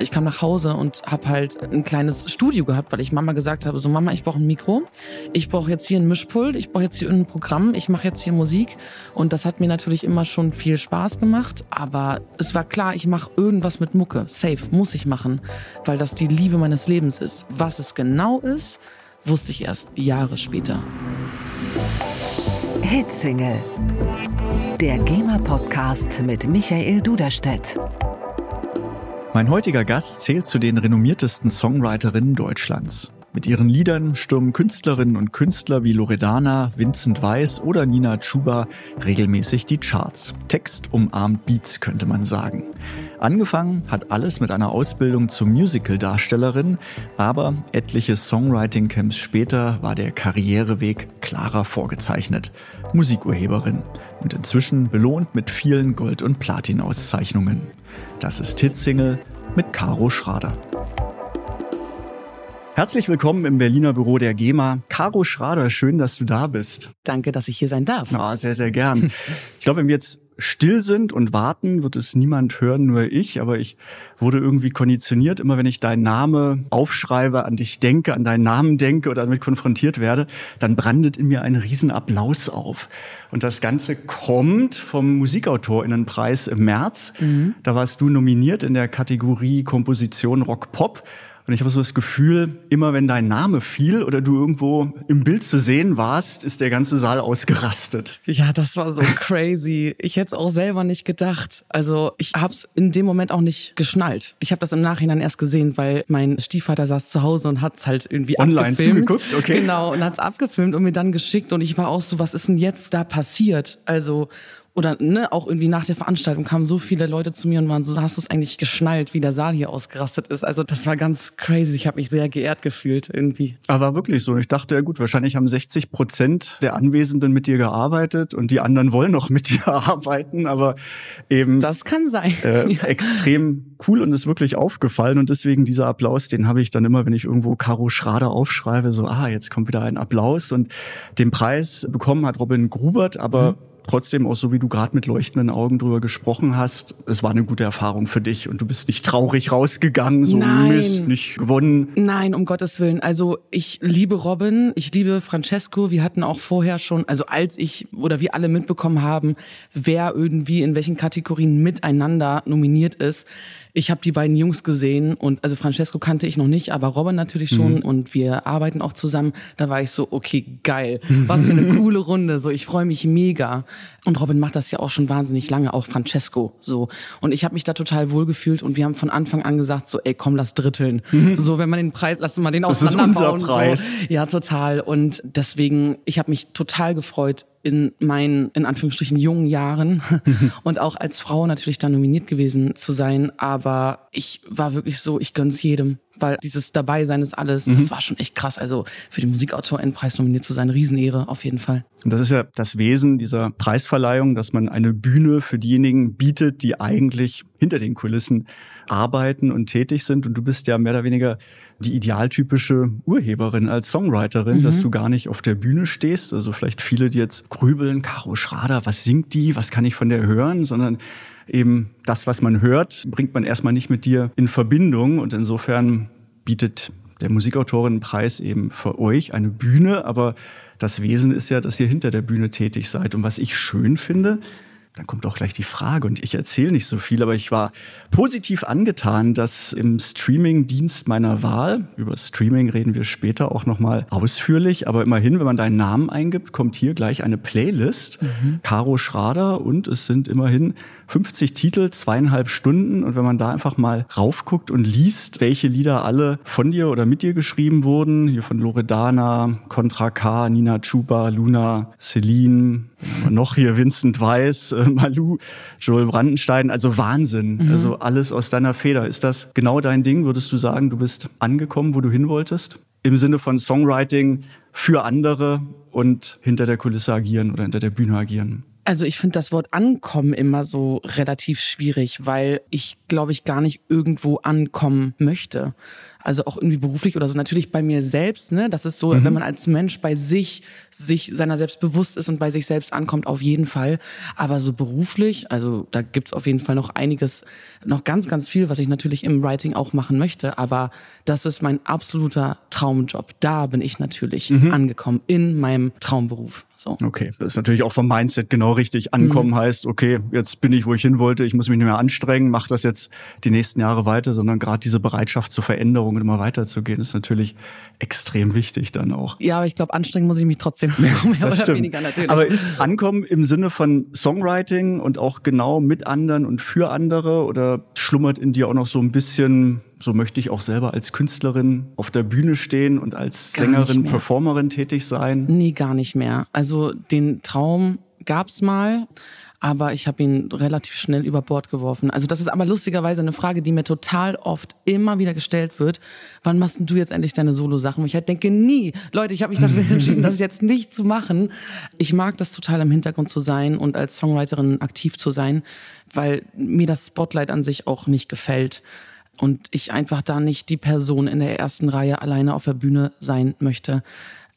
Ich kam nach Hause und habe halt ein kleines Studio gehabt, weil ich Mama gesagt habe, so Mama, ich brauche ein Mikro, ich brauche jetzt hier ein Mischpult, ich brauche jetzt hier ein Programm, ich mache jetzt hier Musik. Und das hat mir natürlich immer schon viel Spaß gemacht, aber es war klar, ich mache irgendwas mit Mucke. Safe, muss ich machen, weil das die Liebe meines Lebens ist. Was es genau ist, wusste ich erst Jahre später. Hitsingle. Der GEMA-Podcast mit Michael Duderstedt. Mein heutiger Gast zählt zu den renommiertesten Songwriterinnen Deutschlands. Mit ihren Liedern stürmen Künstlerinnen und Künstler wie Loredana, Vincent Weiss oder Nina Chuba regelmäßig die Charts. Text umarmt Beats, könnte man sagen. Angefangen hat alles mit einer Ausbildung zur Musical-Darstellerin, aber etliche Songwriting-Camps später war der Karriereweg klarer vorgezeichnet. Musikurheberin und inzwischen belohnt mit vielen Gold- und Platin-Auszeichnungen. Das ist Hitsingle mit Caro Schrader. Herzlich willkommen im Berliner Büro der GEMA. Caro Schrader, schön, dass du da bist. Danke, dass ich hier sein darf. Ja, sehr, sehr gern. Ich glaube, wenn wir jetzt still sind und warten, wird es niemand hören, nur ich. Aber ich wurde irgendwie konditioniert, immer wenn ich deinen Namen aufschreibe, an dich denke, an deinen Namen denke oder damit konfrontiert werde, dann brandet in mir ein Riesenapplaus auf. Und das Ganze kommt vom Musikautorinnenpreis im März. Mhm. Da warst du nominiert in der Kategorie Komposition Rock Pop. Und ich habe so das Gefühl, immer wenn dein Name fiel oder du irgendwo im Bild zu sehen warst, ist der ganze Saal ausgerastet. Ja, das war so crazy. Ich hätte es auch selber nicht gedacht. Also ich habe es in dem Moment auch nicht geschnallt. Ich habe das im Nachhinein erst gesehen, weil mein Stiefvater saß zu Hause und hat es halt irgendwie Online abgefilmt. zugeguckt, okay. Genau, und hat es abgefilmt und mir dann geschickt. Und ich war auch so, was ist denn jetzt da passiert? Also oder ne, auch irgendwie nach der Veranstaltung kamen so viele Leute zu mir und waren so, hast du es eigentlich geschnallt, wie der Saal hier ausgerastet ist? Also das war ganz crazy. Ich habe mich sehr geehrt gefühlt irgendwie. Aber war wirklich so. Ich dachte, ja gut, wahrscheinlich haben 60 Prozent der Anwesenden mit dir gearbeitet und die anderen wollen noch mit dir arbeiten, aber eben. Das kann sein. Äh, ja. Extrem cool und ist wirklich aufgefallen und deswegen dieser Applaus, den habe ich dann immer, wenn ich irgendwo Caro Schrader aufschreibe, so, ah, jetzt kommt wieder ein Applaus und den Preis bekommen hat Robin Grubert, aber mhm trotzdem auch so, wie du gerade mit leuchtenden Augen drüber gesprochen hast, es war eine gute Erfahrung für dich und du bist nicht traurig rausgegangen, so Nein. Mist, nicht gewonnen. Nein, um Gottes Willen. Also ich liebe Robin, ich liebe Francesco. Wir hatten auch vorher schon, also als ich oder wir alle mitbekommen haben, wer irgendwie in welchen Kategorien miteinander nominiert ist, ich habe die beiden Jungs gesehen und also Francesco kannte ich noch nicht, aber Robin natürlich schon mhm. und wir arbeiten auch zusammen. Da war ich so, okay, geil. Was für eine coole Runde. So, ich freue mich mega. Und Robin macht das ja auch schon wahnsinnig lange, auch Francesco. So. Und ich habe mich da total wohl gefühlt und wir haben von Anfang an gesagt, so, ey, komm, lass dritteln. Mhm. So, wenn man den Preis, lass mal den das auseinanderbauen. Das ist unser Preis. So. Ja, total. Und deswegen, ich habe mich total gefreut, in meinen, in Anführungsstrichen, jungen Jahren und auch als Frau natürlich dann nominiert gewesen zu sein. Aber ich war wirklich so, ich gönn's jedem, weil dieses Dabeisein ist alles, mhm. das war schon echt krass. Also für den Musikautor-Endpreis nominiert zu sein, Riesenehre auf jeden Fall. Und das ist ja das Wesen dieser Preisverleihung, dass man eine Bühne für diejenigen bietet, die eigentlich hinter den Kulissen arbeiten und tätig sind. Und du bist ja mehr oder weniger die idealtypische Urheberin als Songwriterin, mhm. dass du gar nicht auf der Bühne stehst. Also vielleicht viele, die jetzt grübeln, Caro Schrader, was singt die, was kann ich von der hören, sondern eben das, was man hört, bringt man erstmal nicht mit dir in Verbindung. Und insofern bietet der Musikautorinnenpreis eben für euch eine Bühne, aber das Wesen ist ja, dass ihr hinter der Bühne tätig seid. Und was ich schön finde, dann kommt auch gleich die Frage und ich erzähle nicht so viel, aber ich war positiv angetan, dass im Streaming-Dienst meiner Wahl, über Streaming reden wir später auch nochmal ausführlich, aber immerhin, wenn man deinen Namen eingibt, kommt hier gleich eine Playlist, mhm. Caro Schrader und es sind immerhin 50 Titel, zweieinhalb Stunden. Und wenn man da einfach mal raufguckt und liest, welche Lieder alle von dir oder mit dir geschrieben wurden, hier von Loredana, Contra K, Nina Chuba, Luna, Celine, noch hier Vincent Weiss, äh, Malu, Joel Brandenstein, also Wahnsinn. Mhm. Also alles aus deiner Feder. Ist das genau dein Ding? Würdest du sagen, du bist angekommen, wo du hin wolltest? Im Sinne von Songwriting für andere und hinter der Kulisse agieren oder hinter der Bühne agieren? Also ich finde das Wort ankommen immer so relativ schwierig, weil ich glaube ich gar nicht irgendwo ankommen möchte. also auch irgendwie beruflich oder so. Natürlich bei mir selbst, ne? Das ist so, mhm. wenn man als Mensch bei sich, sich seiner selbst bewusst ist und bei sich selbst ankommt, auf jeden Fall. Aber so beruflich, also da gibt's auf jeden Fall noch einiges, noch ganz, ganz viel, was ich natürlich im Writing auch machen möchte. Aber das ist mein absoluter Traumjob. Da bin ich natürlich mhm. angekommen in meinem Traumberuf. So. Okay, das ist natürlich auch vom Mindset genau richtig. Ankommen mhm. heißt, okay, jetzt bin ich, wo ich hin wollte, ich muss mich nicht mehr anstrengen, mache das jetzt die nächsten Jahre weiter, sondern gerade diese Bereitschaft zur Veränderung und immer weiterzugehen, ist natürlich extrem wichtig dann auch. Ja, aber ich glaube, anstrengen muss ich mich trotzdem mehr, mehr das oder stimmt. weniger natürlich. Aber ist Ankommen im Sinne von Songwriting und auch genau mit anderen und für andere oder schlummert in dir auch noch so ein bisschen so möchte ich auch selber als Künstlerin auf der Bühne stehen und als Sängerin, Performerin tätig sein? Nee, gar nicht mehr. Also den Traum gab's mal, aber ich habe ihn relativ schnell über Bord geworfen. Also das ist aber lustigerweise eine Frage, die mir total oft immer wieder gestellt wird. Wann machst du jetzt endlich deine Solo-Sachen? Ich halt denke, nie. Leute, ich habe mich dafür entschieden, das jetzt nicht zu machen. Ich mag das total im Hintergrund zu sein und als Songwriterin aktiv zu sein, weil mir das Spotlight an sich auch nicht gefällt und ich einfach da nicht die Person in der ersten Reihe alleine auf der Bühne sein möchte.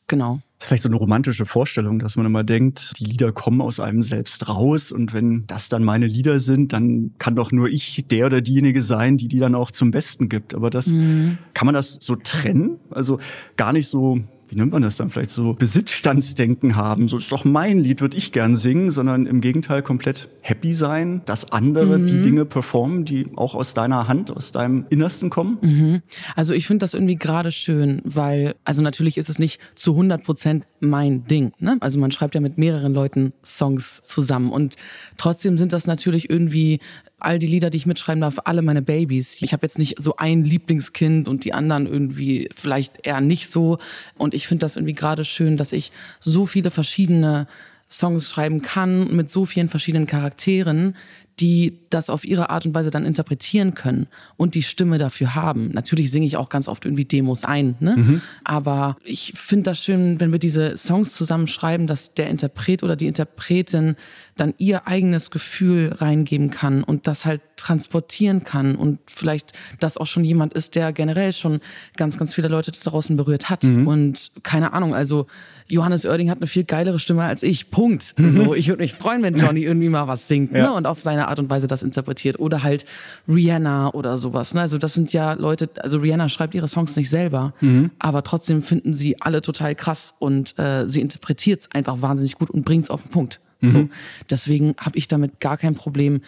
Genau. Das ist vielleicht so eine romantische Vorstellung, dass man immer denkt, die Lieder kommen aus einem selbst raus und wenn das dann meine Lieder sind, dann kann doch nur ich der oder diejenige sein, die die dann auch zum Besten gibt. Aber das mhm. kann man das so trennen? Also gar nicht so wie nennt man das dann, vielleicht so Besitzstandsdenken haben. So ist doch mein Lied, würde ich gern singen, sondern im Gegenteil komplett happy sein, dass andere mhm. die Dinge performen, die auch aus deiner Hand, aus deinem Innersten kommen. Mhm. Also ich finde das irgendwie gerade schön, weil, also natürlich ist es nicht zu 100 Prozent mein Ding. Ne? Also man schreibt ja mit mehreren Leuten Songs zusammen und trotzdem sind das natürlich irgendwie all die Lieder, die ich mitschreiben darf, alle meine Babys. Ich habe jetzt nicht so ein Lieblingskind und die anderen irgendwie vielleicht eher nicht so. Und ich finde das irgendwie gerade schön, dass ich so viele verschiedene Songs schreiben kann mit so vielen verschiedenen Charakteren, die das auf ihre Art und Weise dann interpretieren können und die Stimme dafür haben. Natürlich singe ich auch ganz oft irgendwie Demos ein, ne? Mhm. aber ich finde das schön, wenn wir diese Songs zusammen schreiben, dass der Interpret oder die Interpretin dann ihr eigenes Gefühl reingeben kann und das halt transportieren kann und vielleicht das auch schon jemand ist, der generell schon ganz, ganz viele Leute da draußen berührt hat mhm. und keine Ahnung, also Johannes Oerding hat eine viel geilere Stimme als ich. Punkt. Mhm. So, ich würde mich freuen, wenn Johnny irgendwie mal was singt ja. ne? und auf seine Art und Weise das interpretiert. Oder halt Rihanna oder sowas. Ne? Also das sind ja Leute, also Rihanna schreibt ihre Songs nicht selber, mhm. aber trotzdem finden sie alle total krass und äh, sie interpretiert es einfach wahnsinnig gut und bringt es auf den Punkt. Mhm. So, deswegen habe ich damit gar kein Problem,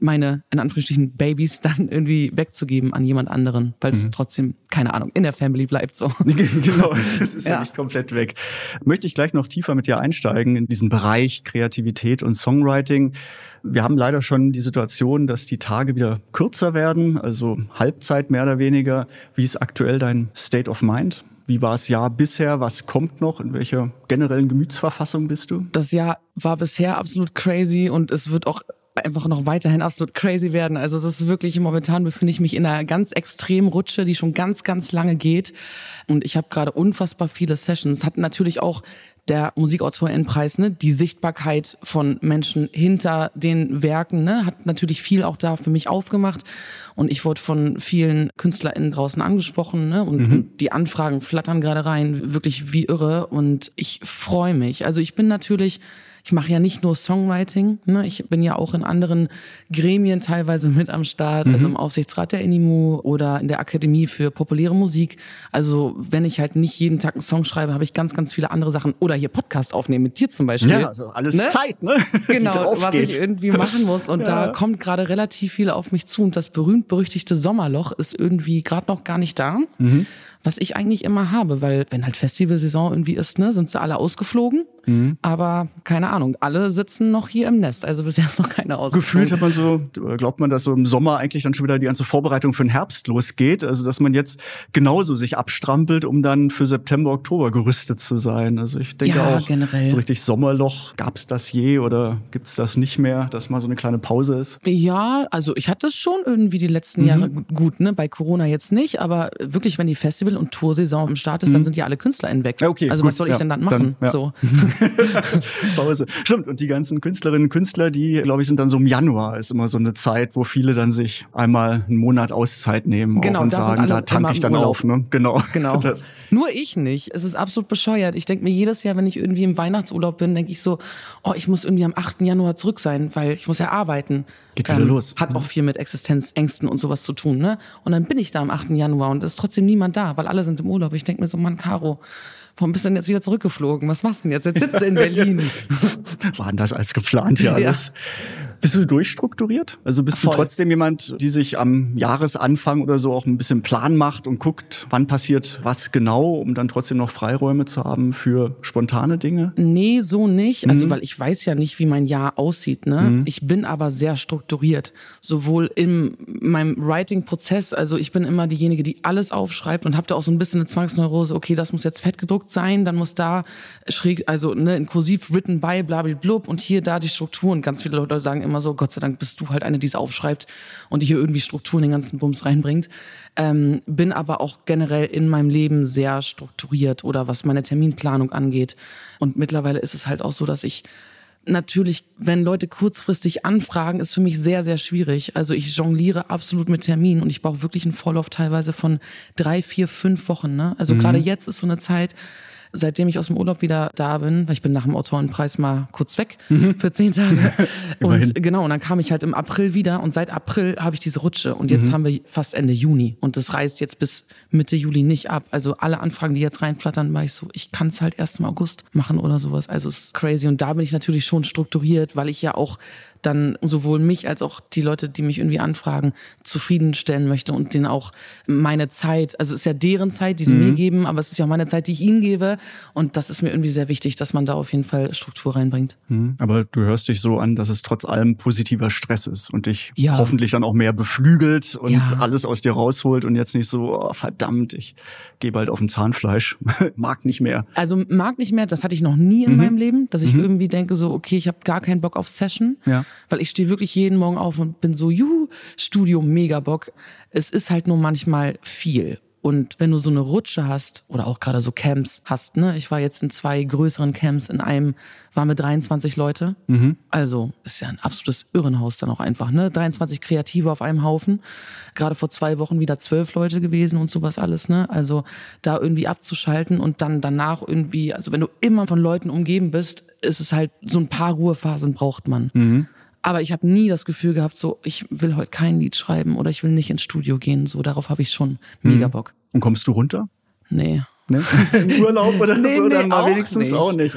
meine, in Anführungsstrichen, Babys dann irgendwie wegzugeben an jemand anderen, weil es mhm. trotzdem, keine Ahnung, in der Family bleibt so. genau, es ist ja. ja nicht komplett weg. Möchte ich gleich noch tiefer mit dir einsteigen in diesen Bereich Kreativität und Songwriting. Wir haben leider schon die Situation, dass die Tage wieder kürzer werden, also Halbzeit mehr oder weniger. Wie ist aktuell dein State of Mind? Wie war das Jahr bisher? Was kommt noch? In welcher generellen Gemütsverfassung bist du? Das Jahr war bisher absolut crazy und es wird auch einfach noch weiterhin absolut crazy werden. Also es ist wirklich, momentan befinde ich mich in einer ganz extremen Rutsche, die schon ganz, ganz lange geht. Und ich habe gerade unfassbar viele Sessions. Hat natürlich auch der Musikautorinnenpreis, ne, die Sichtbarkeit von Menschen hinter den Werken, ne, hat natürlich viel auch da für mich aufgemacht. Und ich wurde von vielen KünstlerInnen draußen angesprochen, ne, und, mhm. und die Anfragen flattern gerade rein, wirklich wie irre. Und ich freue mich. Also ich bin natürlich ich mache ja nicht nur Songwriting, ne? ich bin ja auch in anderen Gremien teilweise mit am Start, mhm. also im Aufsichtsrat der Animu oder in der Akademie für populäre Musik. Also wenn ich halt nicht jeden Tag einen Song schreibe, habe ich ganz, ganz viele andere Sachen. Oder hier Podcast aufnehmen mit dir zum Beispiel. Ja, also alles ne? Zeit, ne? Genau, was ich irgendwie machen muss. Und ja. da kommt gerade relativ viel auf mich zu. Und das berühmt-berüchtigte Sommerloch ist irgendwie gerade noch gar nicht da. Mhm was ich eigentlich immer habe, weil wenn halt Festivalsaison irgendwie ist, ne, sind sie alle ausgeflogen. Mhm. Aber keine Ahnung, alle sitzen noch hier im Nest. Also bisher ist noch keiner ausgeflogen. Gefühlt hat man so, glaubt man, dass so im Sommer eigentlich dann schon wieder die ganze Vorbereitung für den Herbst losgeht. Also dass man jetzt genauso sich abstrampelt, um dann für September, Oktober gerüstet zu sein. Also ich denke ja, auch, generell. so richtig Sommerloch, gab es das je oder gibt es das nicht mehr, dass mal so eine kleine Pause ist? Ja, also ich hatte es schon irgendwie die letzten mhm. Jahre gut, ne? Bei Corona jetzt nicht, aber wirklich, wenn die Festivals Festival und Toursaison im Start ist, dann sind ja alle Künstler hinweg. Ja, okay, also gut, was soll ich ja, denn dann machen? dann, ja. So. Pause. Stimmt, und die ganzen Künstlerinnen und Künstler, die, glaube ich, sind dann so im Januar, ist immer so eine Zeit, wo viele dann sich einmal einen Monat Auszeit nehmen Genau, und sagen, da tanke ich dann Urlaub. auf. Ne? Genau. Genau. Das, Nur ich nicht. Es ist absolut bescheuert. Ich denke mir jedes Jahr, wenn ich irgendwie im Weihnachtsurlaub bin, denke ich so, oh, ich muss irgendwie am 8. Januar zurück sein, weil ich muss ja arbeiten. Ähm, Geht wieder los. Hat auch viel mit Existenzängsten und sowas zu tun, ne? Und dann bin ich da am 8. Januar und es ist trotzdem niemand da, weil alle sind im Urlaub. Ich denke mir so, Mann, Caro, warum bist du denn jetzt wieder zurückgeflogen? Was machst du denn jetzt? Jetzt sitzt du in Berlin. war anders als geplant hier alles. Bist du durchstrukturiert? Also bist Voll. du trotzdem jemand, die sich am Jahresanfang oder so auch ein bisschen Plan macht und guckt, wann passiert was genau, um dann trotzdem noch Freiräume zu haben für spontane Dinge? Nee, so nicht. Also, Mhm. weil ich weiß ja nicht, wie mein Jahr aussieht. Ne? Ich bin aber sehr strukturiert. Sowohl in meinem Writing-Prozess, also ich bin immer diejenige, die alles aufschreibt und habe da auch so ein bisschen eine Zwangsneurose, okay, das muss jetzt fett gedruckt sein, dann muss da schräg, also ne, in kursiv written by, blablablub und hier da die Strukturen. Ganz viele Leute sagen immer so, Gott sei Dank bist du halt eine, die es aufschreibt und die hier irgendwie Strukturen in den ganzen Bums reinbringt. Ähm, bin aber auch generell in meinem Leben sehr strukturiert oder was meine Terminplanung angeht. Und mittlerweile ist es halt auch so, dass ich natürlich, wenn Leute kurzfristig anfragen, ist für mich sehr, sehr schwierig. Also ich jongliere absolut mit Terminen und ich brauche wirklich einen Vorlauf teilweise von drei, vier, fünf Wochen. Ne? Also gerade jetzt ist so eine Zeit, seitdem ich aus dem Urlaub wieder da bin, weil ich bin nach dem Autorenpreis mal kurz weg für zehn Tage. Und genau, und dann kam ich halt im April wieder und seit April habe ich diese Rutsche und jetzt haben wir fast Ende Juni und das reißt jetzt bis Mitte Juli nicht ab. Also alle Anfragen, die jetzt reinflattern, war ich so, ich kann es halt erst im August machen oder sowas. Also es ist crazy und da bin ich natürlich schon strukturiert, weil ich ja auch dann sowohl mich als auch die Leute, die mich irgendwie anfragen, zufriedenstellen möchte und denen auch meine Zeit, also es ist ja deren Zeit, die sie mir geben, aber es ist ja auch meine Zeit, die ich ihnen gebe und das ist mir irgendwie sehr wichtig, dass man da auf jeden Fall Struktur reinbringt. Hm, Aber du hörst dich so an, dass es trotz allem positiver Stress ist und dich Ja. hoffentlich dann auch mehr beflügelt und Ja. alles aus dir rausholt und jetzt nicht so, oh, verdammt, ich gehe bald auf ein Zahnfleisch, mag nicht mehr. Also mag nicht mehr, das hatte ich noch nie in meinem Leben, dass ich irgendwie denke so, okay, ich habe gar keinen Bock auf Session, Ja. Weil ich stehe wirklich jeden Morgen auf und bin so, juhu, Studio, mega Bock. Es ist halt nur manchmal viel. Und wenn du so eine Rutsche hast oder auch gerade so Camps hast, ne? Ich war jetzt in zwei größeren Camps, in einem waren wir 23 Leute. Also ist ja ein absolutes Irrenhaus dann auch einfach, ne? 23 Kreative auf einem Haufen. Gerade vor zwei Wochen wieder zwölf Leute gewesen und sowas alles, ne? Also da irgendwie abzuschalten und dann danach irgendwie, also wenn du immer von Leuten umgeben bist, ist es halt so ein paar Ruhephasen braucht man. Aber ich habe nie das Gefühl gehabt, so ich will heute kein Lied schreiben oder ich will nicht ins Studio gehen. So darauf habe ich schon mega Bock. Und kommst du runter? Nee. Ne? In Urlaub oder Nee, so, nee, dann mal wenigstens nicht. auch nicht.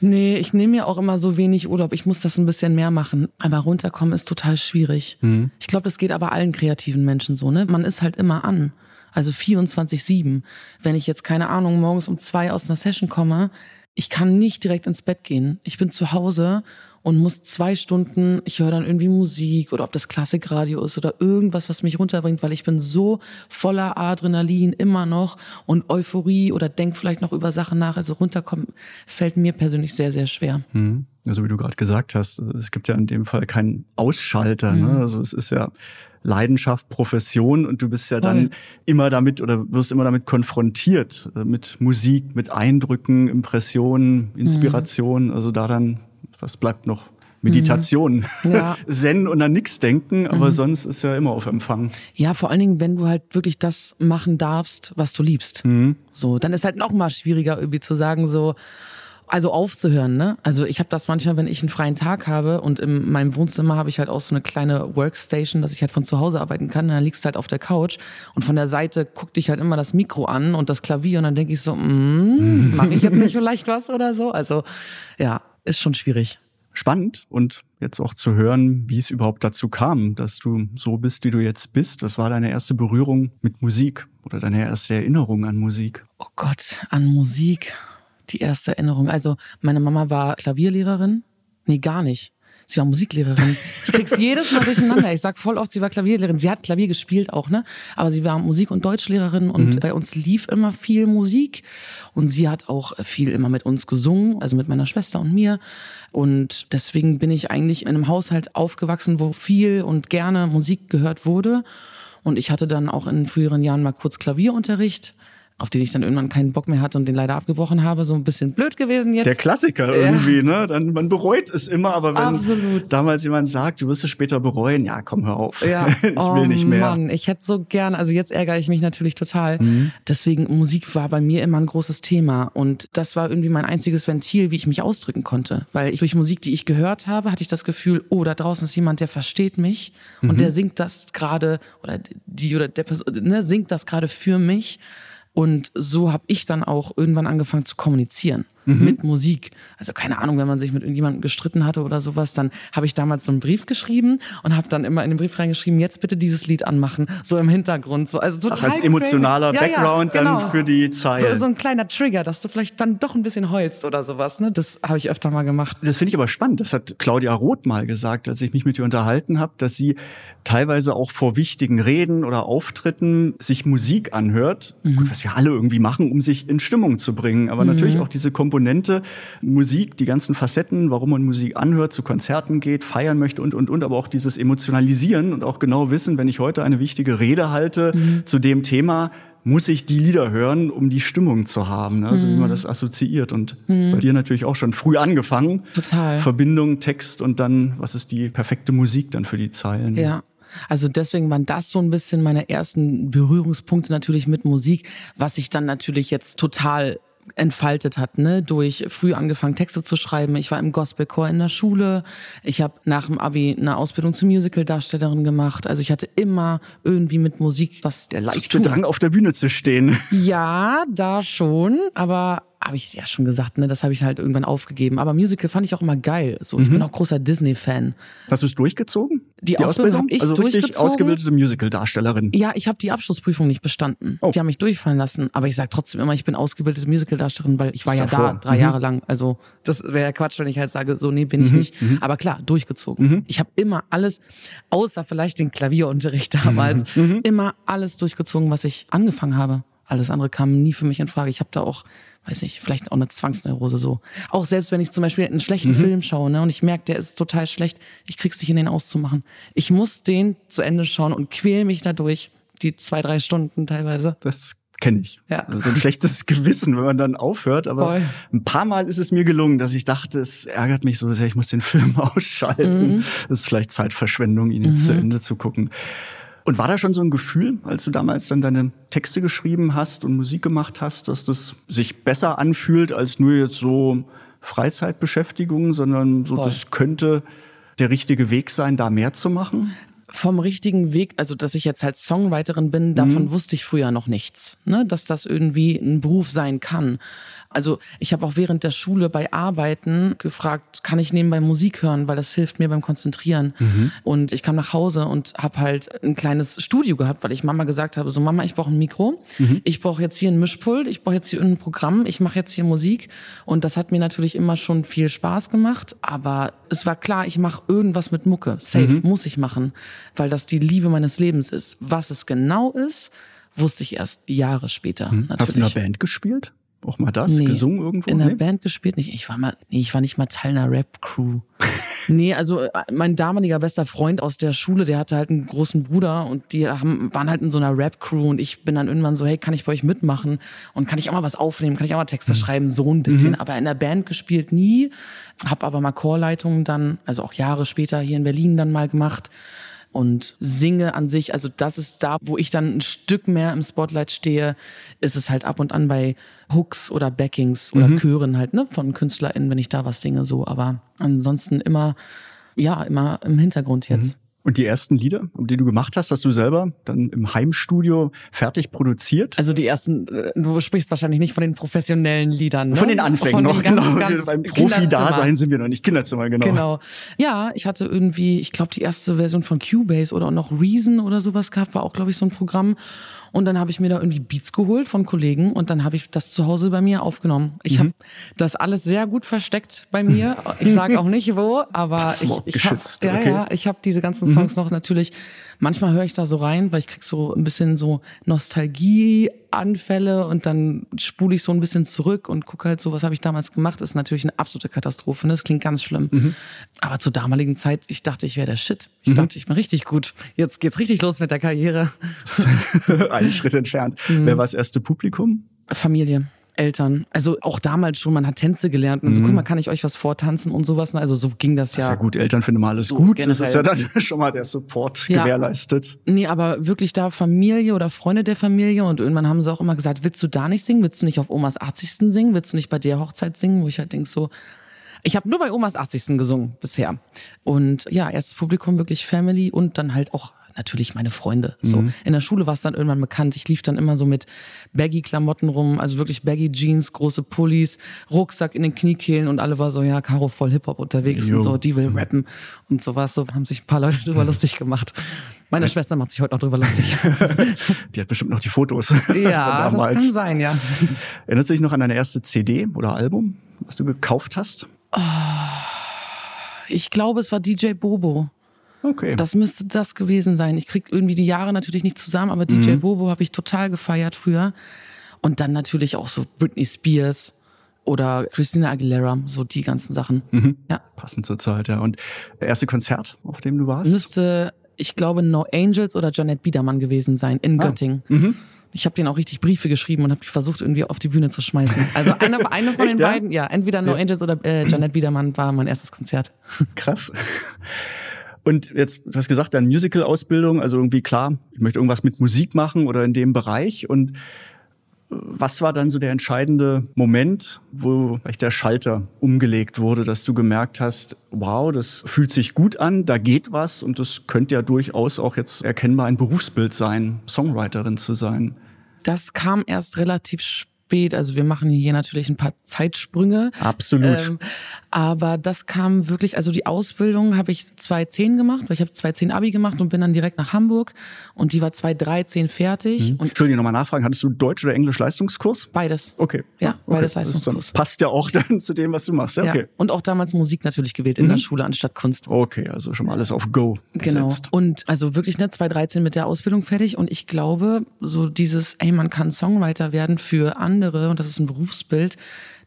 Nee, ich nehme mir auch immer so wenig Urlaub. Ich muss das ein bisschen mehr machen. Aber runterkommen ist total schwierig. Ich glaube, das geht aber allen kreativen Menschen so, ne? Man ist halt immer an. Also 24-7. Wenn ich jetzt, keine Ahnung, morgens um zwei aus einer Session komme, ich kann nicht direkt ins Bett gehen. Ich bin zu Hause und muss zwei Stunden, ich höre dann irgendwie Musik oder ob das Klassikradio ist oder irgendwas, was mich runterbringt, weil ich bin so voller Adrenalin immer noch und Euphorie oder denk vielleicht noch über Sachen nach. Also runterkommen fällt mir persönlich sehr, sehr schwer. Hm. Also wie du gerade gesagt hast, es gibt ja in dem Fall keinen Ausschalter. Ne? Also es ist ja Leidenschaft, Profession und du bist ja dann Voll. immer damit oder wirst immer damit konfrontiert äh, mit Musik, mit Eindrücken, Impressionen, Inspiration. Also da dann, was bleibt noch? Meditation, Ja. Zen und an nix denken, aber sonst ist ja immer auf Empfang. Ja, vor allen Dingen, wenn du halt wirklich das machen darfst, was du liebst. So, dann ist halt noch mal schwieriger irgendwie zu sagen so, also aufzuhören, ne? Also ich habe das manchmal, wenn ich einen freien Tag habe und in meinem Wohnzimmer habe ich halt auch so eine kleine Workstation, dass ich halt von zu Hause arbeiten kann. Und dann liegst du halt auf der Couch und von der Seite guckt dich halt immer das Mikro an und das Klavier und dann denke ich so, mm, mache ich jetzt nicht vielleicht was oder so? Also ja, ist schon schwierig. Spannend und jetzt auch zu hören, wie es überhaupt dazu kam, dass du so bist, wie du jetzt bist. Was war deine erste Berührung mit Musik oder deine erste Erinnerung an Musik? Oh Gott, an Musik. Die erste Erinnerung. Also, meine Mama war Klavierlehrerin. Nee, gar nicht. Sie war Musiklehrerin. Ich krieg's jedes Mal durcheinander. Ich sag voll oft, sie war Klavierlehrerin. Sie hat Klavier gespielt auch, ne? Aber sie war Musik- und Deutschlehrerin und bei uns lief immer viel Musik. Und sie hat auch viel immer mit uns gesungen, also mit meiner Schwester und mir. Und deswegen bin ich eigentlich in einem Haushalt aufgewachsen, wo viel und gerne Musik gehört wurde. Und ich hatte dann auch in früheren Jahren mal kurz Klavierunterricht. Auf den ich dann irgendwann keinen Bock mehr hatte und den leider abgebrochen habe. So ein bisschen blöd gewesen jetzt. Der Klassiker irgendwie, ne? Dann, man bereut es immer, aber wenn Absolut. damals jemand sagt, du wirst es später bereuen, ja, komm, hör auf. Ja. ich will oh, nicht mehr. Mann, ich hätte so gern, also jetzt ärgere ich mich natürlich total. Deswegen, Musik war bei mir immer ein großes Thema. Und das war irgendwie mein einziges Ventil, wie ich mich ausdrücken konnte. Weil ich durch Musik, die ich gehört habe, hatte ich das Gefühl, oh, da draußen ist jemand, der versteht mich und der singt das gerade, oder die oder der Person, ne, singt das gerade für mich. Und so habe ich dann auch irgendwann angefangen zu kommunizieren mit Musik. Also keine Ahnung, wenn man sich mit irgendjemandem gestritten hatte oder sowas, dann habe ich damals so einen Brief geschrieben und habe dann immer in den Brief reingeschrieben, jetzt bitte dieses Lied anmachen, so im Hintergrund. So, also total Ach, als emotionaler crazy. Ja, ja, Background genau. dann für die So, Zeilen. so ein kleiner Trigger, dass du vielleicht dann doch ein bisschen heulst oder sowas. Ne? Das habe ich öfter mal gemacht. Das finde ich aber spannend. Das hat Claudia Roth mal gesagt, als ich mich mit ihr unterhalten habe, dass sie teilweise auch vor wichtigen Reden oder Auftritten sich Musik anhört, Gut, was wir alle irgendwie machen, um sich in Stimmung zu bringen. Aber natürlich auch diese Komponente Musik, die ganzen Facetten, warum man Musik anhört, zu Konzerten geht, feiern möchte und, und, und. Aber auch dieses Emotionalisieren und auch genau wissen, wenn ich heute eine wichtige Rede halte zu dem Thema, muss ich die Lieder hören, um die Stimmung zu haben, ne? also wie man das assoziiert. Und bei dir natürlich auch schon früh angefangen. Total. Verbindung, Text und dann, was ist die perfekte Musik dann für die Zeilen? Ja. Also deswegen waren das so ein bisschen meine ersten Berührungspunkte natürlich mit Musik, was sich dann natürlich jetzt total entfaltet hat, ne, durch früh angefangen Texte zu schreiben. Ich war im Gospelchor in der Schule. Ich habe nach dem Abi eine Ausbildung zur Musical-Darstellerin gemacht. Also ich hatte immer irgendwie mit Musik was Der leichte. Drang, auf der Bühne zu stehen. Ja, da schon, aber habe ich ja schon gesagt, ne, das habe ich halt irgendwann aufgegeben. Aber Musical fand ich auch immer geil. So, ich bin auch großer Disney-Fan. Hast du es durchgezogen? Die Ausbildung hab ich also richtig ausgebildete Musical-Darstellerin. Ja, ich habe die Abschlussprüfung nicht bestanden. Oh. Die haben mich durchfallen lassen. Aber ich sage trotzdem immer, ich bin ausgebildete Musicaldarstellerin, weil ich war ja davor. da drei Mhm. Jahre lang. Also das wäre ja Quatsch, wenn ich halt sage, so nee, bin ich nicht. Aber klar, durchgezogen. Ich habe immer alles, außer vielleicht den Klavierunterricht damals, immer alles durchgezogen, was ich angefangen habe. Alles andere kam nie für mich in Frage. Ich habe da auch, weiß nicht, vielleicht auch eine Zwangsneurose so. Auch selbst wenn ich zum Beispiel einen schlechten Film schaue ne, und ich merke, der ist total schlecht, ich krieg's nicht in den auszumachen. Ich muss den zu Ende schauen und quäl mich dadurch, die zwei, drei Stunden teilweise. Das kenne ich. Ja. Also so ein schlechtes Gewissen, wenn man dann aufhört. Aber Voll. ein paar Mal ist es mir gelungen, dass ich dachte, es ärgert mich so sehr, ich muss den Film ausschalten. Mhm. Das ist vielleicht Zeitverschwendung, ihn jetzt zu Ende zu gucken. Und war da schon so ein Gefühl, als du damals dann deine Texte geschrieben hast und Musik gemacht hast, dass das sich besser anfühlt als nur jetzt so Freizeitbeschäftigung, sondern so, Voll. das könnte der richtige Weg sein, da mehr zu machen? vom richtigen Weg, also dass ich jetzt halt Songwriterin bin, davon wusste ich früher noch nichts, ne? dass das irgendwie ein Beruf sein kann. Also ich habe auch während der Schule bei Arbeiten gefragt, kann ich nebenbei Musik hören, weil das hilft mir beim Konzentrieren. Und ich kam nach Hause und habe halt ein kleines Studio gehabt, weil ich Mama gesagt habe, so Mama, ich brauche ein Mikro, ich brauche jetzt hier ein Mischpult, ich brauche jetzt hier ein Programm, ich mache jetzt hier Musik. Und das hat mir natürlich immer schon viel Spaß gemacht, aber es war klar, ich mache irgendwas mit Mucke. Safe muss ich machen, weil das die Liebe meines Lebens ist. Was es genau ist, wusste ich erst Jahre später. Natürlich. Hast du in einer Band gespielt? Auch mal das? Nee, Gesungen irgendwo? In der Nee? Band gespielt nicht. Ich war mal, nee, ich war nicht mal Teil einer Rap-Crew. nee, also äh, mein damaliger bester Freund aus der Schule, der hatte halt einen großen Bruder und die haben, waren halt in so einer Rap-Crew und ich bin dann irgendwann so, hey, kann ich bei euch mitmachen? Und kann ich auch mal was aufnehmen? Kann ich auch mal Texte schreiben? So ein bisschen. Aber in der Band gespielt nie. Hab aber mal Chorleitungen dann, also auch Jahre später hier in Berlin dann mal gemacht und singe an sich, also das ist da, wo ich dann ein Stück mehr im Spotlight stehe, ist es halt ab und an bei Hooks oder Backings oder Chören halt, ne, von KünstlerInnen, wenn ich da was singe, so, aber ansonsten immer, ja, immer im Hintergrund jetzt. Und die ersten Lieder, die du gemacht hast, hast du selber dann im Heimstudio fertig produziert? Also die ersten, äh, du sprichst wahrscheinlich nicht von den professionellen Liedern. Ne? Von den Anfängen Von noch, den ganz, genau. ganz Beim. Profi-Dasein sind wir noch nicht. Kinderzimmer, genau. Genau. Ja, ich hatte irgendwie, ich glaube, die erste Version von Cubase oder noch Reason oder sowas gehabt, war auch, glaube ich, so ein Programm. Und dann habe ich mir da irgendwie Beats geholt von Kollegen und dann habe ich das zu Hause bei mir aufgenommen. Ich Mhm. habe das alles sehr gut versteckt bei mir. Ich sage auch nicht wo, aber ich, Passwort ich habe geschützt, ja, okay. ja, ich habe diese ganzen Songs noch natürlich. Manchmal höre ich da so rein, weil ich krieg so ein bisschen so Nostalgieanfälle und dann spule ich so ein bisschen zurück und gucke halt so, was habe ich damals gemacht. Das ist natürlich eine absolute Katastrophe. Ne? Das klingt ganz schlimm. Mhm. Aber zur damaligen Zeit, ich dachte, ich wäre der Shit. Ich dachte, ich bin richtig gut. Jetzt geht's richtig los mit der Karriere. Einen Schritt entfernt. Wer war das erste Publikum? Familie. Eltern. Also auch damals schon, man hat Tänze gelernt und so, guck mal, kann ich euch was vortanzen und sowas. Also so ging das Ja. ja. Ist ja gut, Eltern finden mal alles So gut. Das ist ja generell. dann schon mal der Support Ja. gewährleistet. Nee, aber wirklich da Familie oder Freunde der Familie und irgendwann haben sie auch immer gesagt, willst du da nicht singen? Willst du nicht auf Omas 80. singen? Willst du nicht bei der Hochzeit singen? Wo ich halt denk so, ich habe nur bei Omas 80. gesungen bisher. Und ja, erstes Publikum wirklich Family und dann halt auch natürlich meine Freunde. So in der Schule war es dann irgendwann bekannt. Ich lief dann immer so mit baggy Klamotten rum, also wirklich baggy Jeans, große Pullis, Rucksack in den Kniekehlen und alle war so ja, Caro voll Hip Hop unterwegs Jo. und so, die will rappen und sowas. So haben sich ein paar Leute drüber lustig gemacht. Meine Schwester macht sich heute noch drüber lustig. Die hat bestimmt noch die Fotos Ja, das kann sein, ja. Erinnerst du dich noch an deine erste CD oder Album, was du gekauft hast? Ich glaube, es war DJ Bobo. Okay. Das müsste das gewesen sein. Ich krieg irgendwie die Jahre natürlich nicht zusammen, aber DJ Mhm. Bobo habe ich total gefeiert früher. Und dann natürlich auch so Britney Spears oder Christina Aguilera, so die ganzen Sachen. Mhm. Ja. Passend zur Zeit, ja. Und erste Konzert, auf dem du warst? Müsste, ich glaube, No Angels oder Janet Biedermann gewesen sein in Ah. Göttingen. Mhm. Ich habe denen auch richtig Briefe geschrieben und habe die versucht, irgendwie auf die Bühne zu schmeißen. Also eine, eine von Echt, den ja? beiden, ja, entweder No Ja. Angels oder äh, Janet Biedermann war mein erstes Konzert. Krass. Und jetzt, du hast gesagt, deine Musical-Ausbildung, also irgendwie klar, ich möchte irgendwas mit Musik machen oder in dem Bereich. Und äh, was war dann so der entscheidende Moment, wo der Schalter umgelegt wurde, dass du gemerkt hast, wow, das fühlt sich gut an, da geht was und das könnte ja durchaus auch jetzt erkennbar ein Berufsbild sein, Songwriterin zu sein. Das kam erst relativ spät. Also wir machen hier natürlich ein paar Zeitsprünge. Absolut. Ähm, aber das kam wirklich, also die Ausbildung habe ich 2010 gemacht, weil ich habe 2010 Abi gemacht und bin dann direkt nach Hamburg und die war 2013 fertig und Entschuldige, nochmal nachfragen, hattest du Deutsch- oder Englisch-Leistungskurs? beides. Okay. Ja, okay. beides Leistungskurs. Passt ja auch dann zu dem, was du machst. Ja, Ja. okay. Und auch damals Musik natürlich gewählt in der Schule anstatt Kunst. Okay, also schon mal alles auf Go Genau. gesetzt. Und also wirklich ne 2013 mit der Ausbildung fertig und ich glaube, so dieses, ey, man kann Songwriter werden für andere und das ist ein Berufsbild,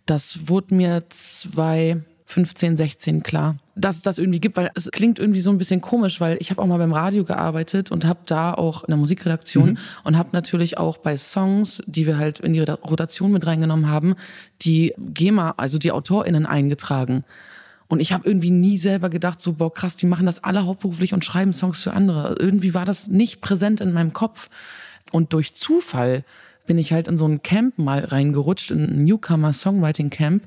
das wurde mir 2015, 16 klar, dass es das irgendwie gibt, weil es klingt irgendwie so ein bisschen komisch, weil ich habe auch mal beim Radio gearbeitet und habe da auch in der Musikredaktion und habe natürlich auch bei Songs, die wir halt in die Rota- Rotation mit reingenommen haben, die GEMA, also die AutorInnen eingetragen. Und ich habe irgendwie nie selber gedacht, so, boah, krass, die machen das alle hauptberuflich und schreiben Songs für andere. Irgendwie war das nicht präsent in meinem Kopf. Und durch Zufall bin ich halt in so ein Camp mal reingerutscht, in ein Newcomer Songwriting Camp.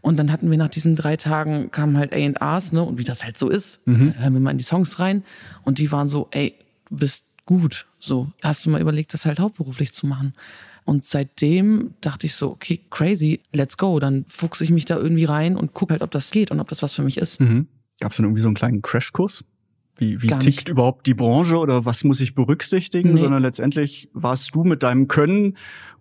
Und dann hatten wir nach diesen drei Tagen kamen halt A&Rs, ne, und wie das halt so ist, hören wir mal in die Songs rein. Und die waren so, ey, du bist gut. So, hast du mal überlegt, das halt hauptberuflich zu machen? Und seitdem dachte ich so, okay, crazy, let's go. Dann fuchse ich mich da irgendwie rein und gucke halt, ob das geht und ob das was für mich ist. Mhm. Gab es dann irgendwie so einen kleinen Crashkurs? Wie, wie Gar tickt nicht. überhaupt die Branche oder was muss ich berücksichtigen? Nee. Sondern letztendlich warst du mit deinem Können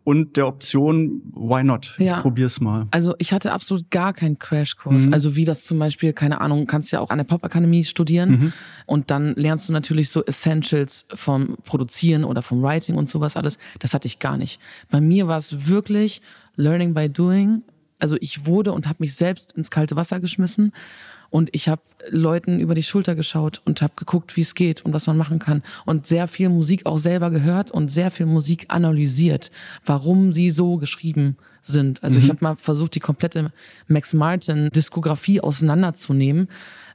und der Option, why not? Ja. Ich probier's mal. Also ich hatte absolut gar keinen Crashkurs. Mhm. Also wie das zum Beispiel, keine Ahnung, kannst ja auch an der Popakademie studieren Mhm. und dann lernst du natürlich so Essentials vom Produzieren oder vom Writing und sowas alles. Das hatte ich gar nicht. Bei mir war es wirklich Learning by Doing. Also ich wurde und habe mich selbst ins kalte Wasser geschmissen und ich habe Leuten über die Schulter geschaut und habe geguckt, wie es geht und was man machen kann. Und sehr viel Musik auch selber gehört und sehr viel Musik analysiert, warum sie so geschrieben sind. Also ich habe mal versucht, die komplette Max Martin Diskografie auseinanderzunehmen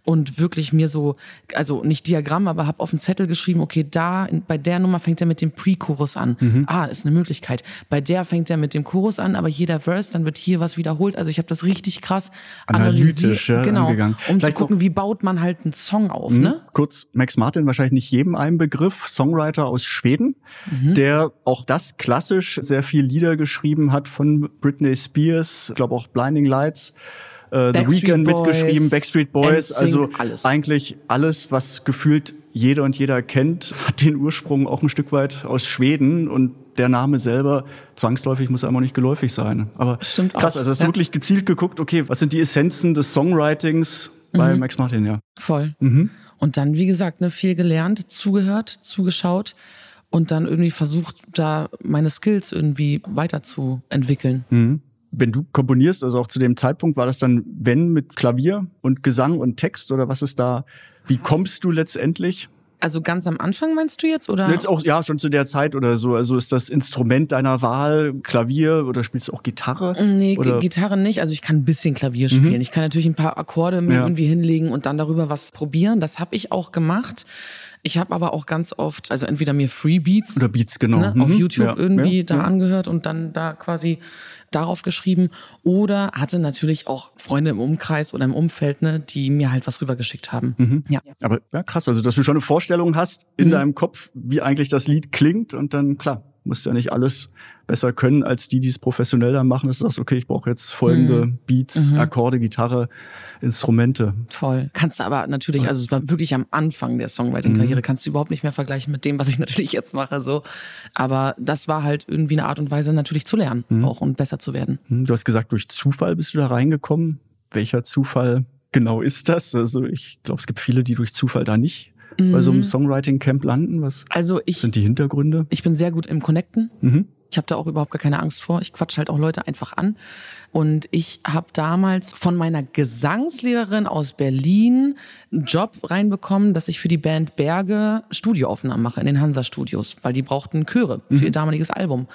und wirklich mir so, also nicht Diagramm, aber habe auf den Zettel geschrieben, okay, da bei der Nummer fängt er mit dem Pre-Chorus an. Ah, ist eine Möglichkeit. Bei der fängt er mit dem Chorus an, aber jeder Verse, dann wird hier was wiederholt. Also ich habe das richtig krass Analytisch, ja, genau, angegangen. um Vielleicht zu gucken, wie baut man halt einen Song auf, Mhm. ne? Kurz, Max Martin, wahrscheinlich nicht jedem ein Begriff, Songwriter aus Schweden, Mhm. der auch das klassisch sehr viel Lieder geschrieben hat von Britney Spears, ich glaube auch Blinding Lights, äh, The Weeknd mitgeschrieben, Backstreet Boys, NSYNC, also alles. eigentlich alles, was gefühlt jeder und jeder kennt, hat den Ursprung auch ein Stück weit aus Schweden und der Name selber zwangsläufig muss einem auch nicht geläufig sein. Aber Stimmt krass, auch, also hast du ja. wirklich gezielt geguckt, okay, was sind die Essenzen des Songwritings bei Mhm. Max Martin, ja. Voll. Mhm. Und dann, wie gesagt, ne, viel gelernt, zugehört, zugeschaut und dann irgendwie versucht, da meine Skills irgendwie weiterzuentwickeln. Mhm. Wenn du komponierst, also auch zu dem Zeitpunkt, war das dann wenn mit Klavier und Gesang und Text oder was ist da? Wie kommst du letztendlich? Also ganz am Anfang meinst du jetzt oder? Jetzt auch ja schon zu der Zeit oder so. Also ist das Instrument deiner Wahl Klavier oder spielst du auch Gitarre? Nee, oder? Gitarre nicht. Also ich kann ein bisschen Klavier spielen. Mhm. Ich kann natürlich ein paar Akkorde mir Ja. irgendwie hinlegen und dann darüber was probieren. Das habe ich auch gemacht. Ich habe aber auch ganz oft, also entweder mir Freebeats Oder Beats genau ne, auf Mhm. YouTube Ja, irgendwie ja, da ja. angehört und dann da quasi darauf geschrieben oder hatte natürlich auch Freunde im Umkreis oder im Umfeld, ne, die mir halt was rübergeschickt haben. Mhm. Ja. Aber ja, krass, also dass du schon eine Vorstellung hast in Mhm. deinem Kopf, wie eigentlich das Lied klingt und dann, klar, musst ja nicht alles besser können als die, die es professionell dann machen. Das sagst, okay, ich brauche jetzt folgende Beats, Mhm. Akkorde, Gitarre, Instrumente. Voll. Kannst du aber natürlich, also es war wirklich am Anfang der Songwriting-Karriere, kannst du überhaupt nicht mehr vergleichen mit dem, was ich natürlich jetzt mache, so. Aber das war halt irgendwie eine Art und Weise, natürlich zu lernen auch und besser zu werden. Hm, Du hast gesagt, durch Zufall bist du da reingekommen. Welcher Zufall genau ist das? Also ich glaube, es gibt viele, die durch Zufall da nicht bei so einem Songwriting-Camp landen. Was Also ich, sind die Hintergründe? ich bin sehr gut im Connecten. Mhm. Ich habe da auch überhaupt gar keine Angst vor. Ich quatsch halt auch Leute einfach an. Und ich habe damals von meiner Gesangslehrerin aus Berlin einen Job reinbekommen, dass ich für die Band Berge Studioaufnahmen mache in den Hansa-Studios, weil die brauchten Chöre für ihr damaliges Album.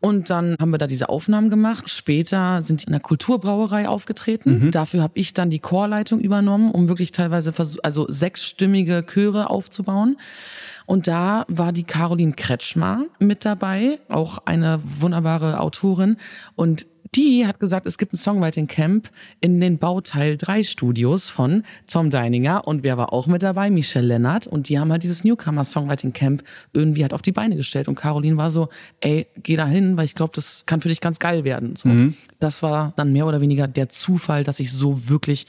Und dann haben wir da diese Aufnahmen gemacht. Später sind die in der Kulturbrauerei aufgetreten. Dafür habe ich dann die Chorleitung übernommen, um wirklich teilweise also sechsstimmige Chöre aufzubauen. Und da war die Caroline Kretschmer mit dabei, auch eine wunderbare Autorin. Und die hat gesagt, es gibt ein Songwriting Camp in den Bauteil 3 Studios von Tom Deininger. Und wer war auch mit dabei? Michelle Lennart. Und die haben halt dieses Newcomer Songwriting Camp irgendwie halt auf die Beine gestellt. Und Caroline war so, ey, geh da hin, weil ich glaube, das kann für dich ganz geil werden. So. Das war dann mehr oder weniger der Zufall, dass ich so wirklich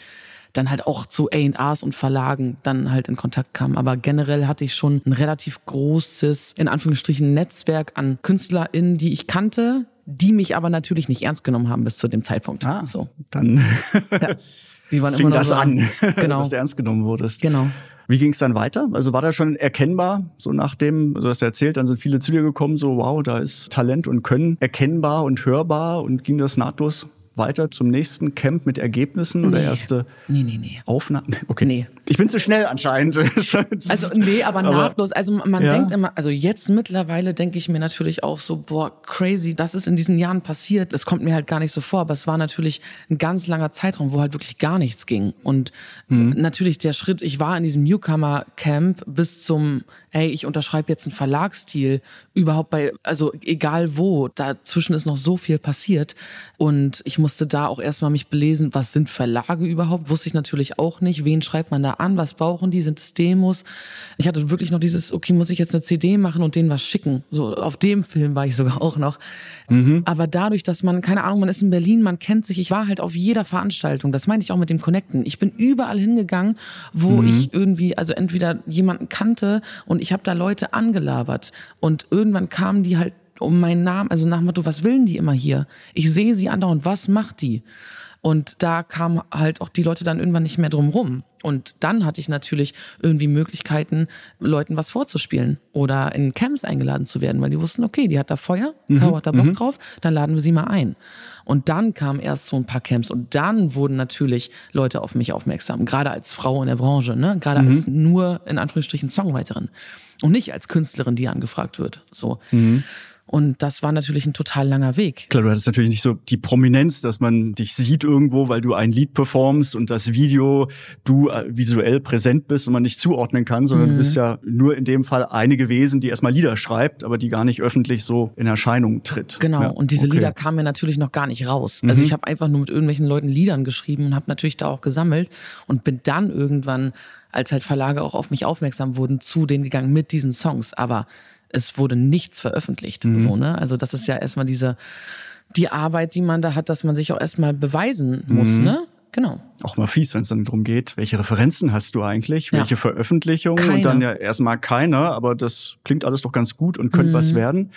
dann halt auch zu A&Rs und Verlagen dann halt in Kontakt kam. Aber generell hatte ich schon ein relativ großes, in Anführungsstrichen, Netzwerk an KünstlerInnen, die ich kannte, die mich aber natürlich nicht ernst genommen haben bis zu dem Zeitpunkt. Ah, So. dann Die waren fing immer noch das so, an, Genau. dass du ernst genommen wurdest. Genau. Wie ging es dann weiter? Also war das schon erkennbar, so nach dem, hast du erzählt, dann sind viele zu dir gekommen, so wow, da ist Talent und Können erkennbar und hörbar und ging das nahtlos weiter zum nächsten Camp mit Ergebnissen oder Nee. erste Nee, nee, nee. Aufnahmen? Okay. Nee. Ich bin zu schnell anscheinend. Also nee, aber, nahtlos. Also man Ja. denkt immer, also jetzt mittlerweile denke ich mir natürlich auch so, boah, crazy, das ist in diesen Jahren passiert. Es kommt mir halt gar nicht so vor, aber es war natürlich ein ganz langer Zeitraum, wo halt wirklich gar nichts ging. Und Mhm. natürlich der Schritt, ich war in diesem Newcomer-Camp bis zum, ey, ich unterschreibe jetzt einen Verlagsdeal, überhaupt bei, also egal wo, dazwischen ist noch so viel passiert. Und ich musste da auch erstmal mich belesen, was sind Verlage überhaupt? Wusste ich natürlich auch nicht. Wen schreibt man da an? Was brauchen die? Sind es Demos? Ich hatte wirklich noch dieses, okay, muss ich jetzt eine CD machen und denen was schicken? So, auf dem Film war ich sogar auch noch. Aber dadurch, dass man, keine Ahnung, man ist in Berlin, man kennt sich, ich war halt auf jeder Veranstaltung. Das meinte ich auch mit dem Connecten. Ich bin überall hingegangen, wo ich irgendwie, also entweder jemanden kannte und ich habe da Leute angelabert. Und irgendwann kamen die halt um meinen Namen, also nach dem Motto, was willen die immer hier? Ich sehe sie andauernd, was macht die? Und da kamen halt auch die Leute dann irgendwann nicht mehr drum rum. Und dann hatte ich natürlich irgendwie Möglichkeiten, Leuten was vorzuspielen oder in Camps eingeladen zu werden, weil die wussten, okay, die hat da Feuer, Caro hat da Bock drauf, dann laden wir sie mal ein. Und dann kamen erst so ein paar Camps und dann wurden natürlich Leute auf mich aufmerksam, gerade als Frau in der Branche, ne? gerade als nur in Anführungsstrichen Songwriterin und nicht als Künstlerin, die angefragt wird. So. Und das war natürlich ein total langer Weg. Klar, du hattest natürlich nicht so die Prominenz, dass man dich sieht irgendwo, weil du ein Lied performst und das Video du äh, visuell präsent bist und man nicht zuordnen kann, sondern du bist ja nur in dem Fall eine gewesen, die erstmal Lieder schreibt, aber die gar nicht öffentlich so in Erscheinung tritt. Genau, Ja, und diese okay. Mhm. Lieder kamen mir natürlich noch gar nicht raus. Also ich habe einfach nur mit irgendwelchen Leuten Liedern geschrieben und habe natürlich da auch gesammelt und bin dann irgendwann, als halt Verlage auch auf mich aufmerksam wurden, zu denen gegangen mit diesen Songs. Aber es wurde nichts veröffentlicht. Mhm. So, ne? Also das ist ja erstmal diese, die Arbeit, die man da hat, dass man sich auch erstmal beweisen muss, Mhm. ne? Genau. Auch mal fies, wenn es dann darum geht, welche Referenzen hast du eigentlich, Ja. welche Veröffentlichungen Keine. und dann ja erstmal keine, aber das klingt alles doch ganz gut und könnte Mhm. was werden.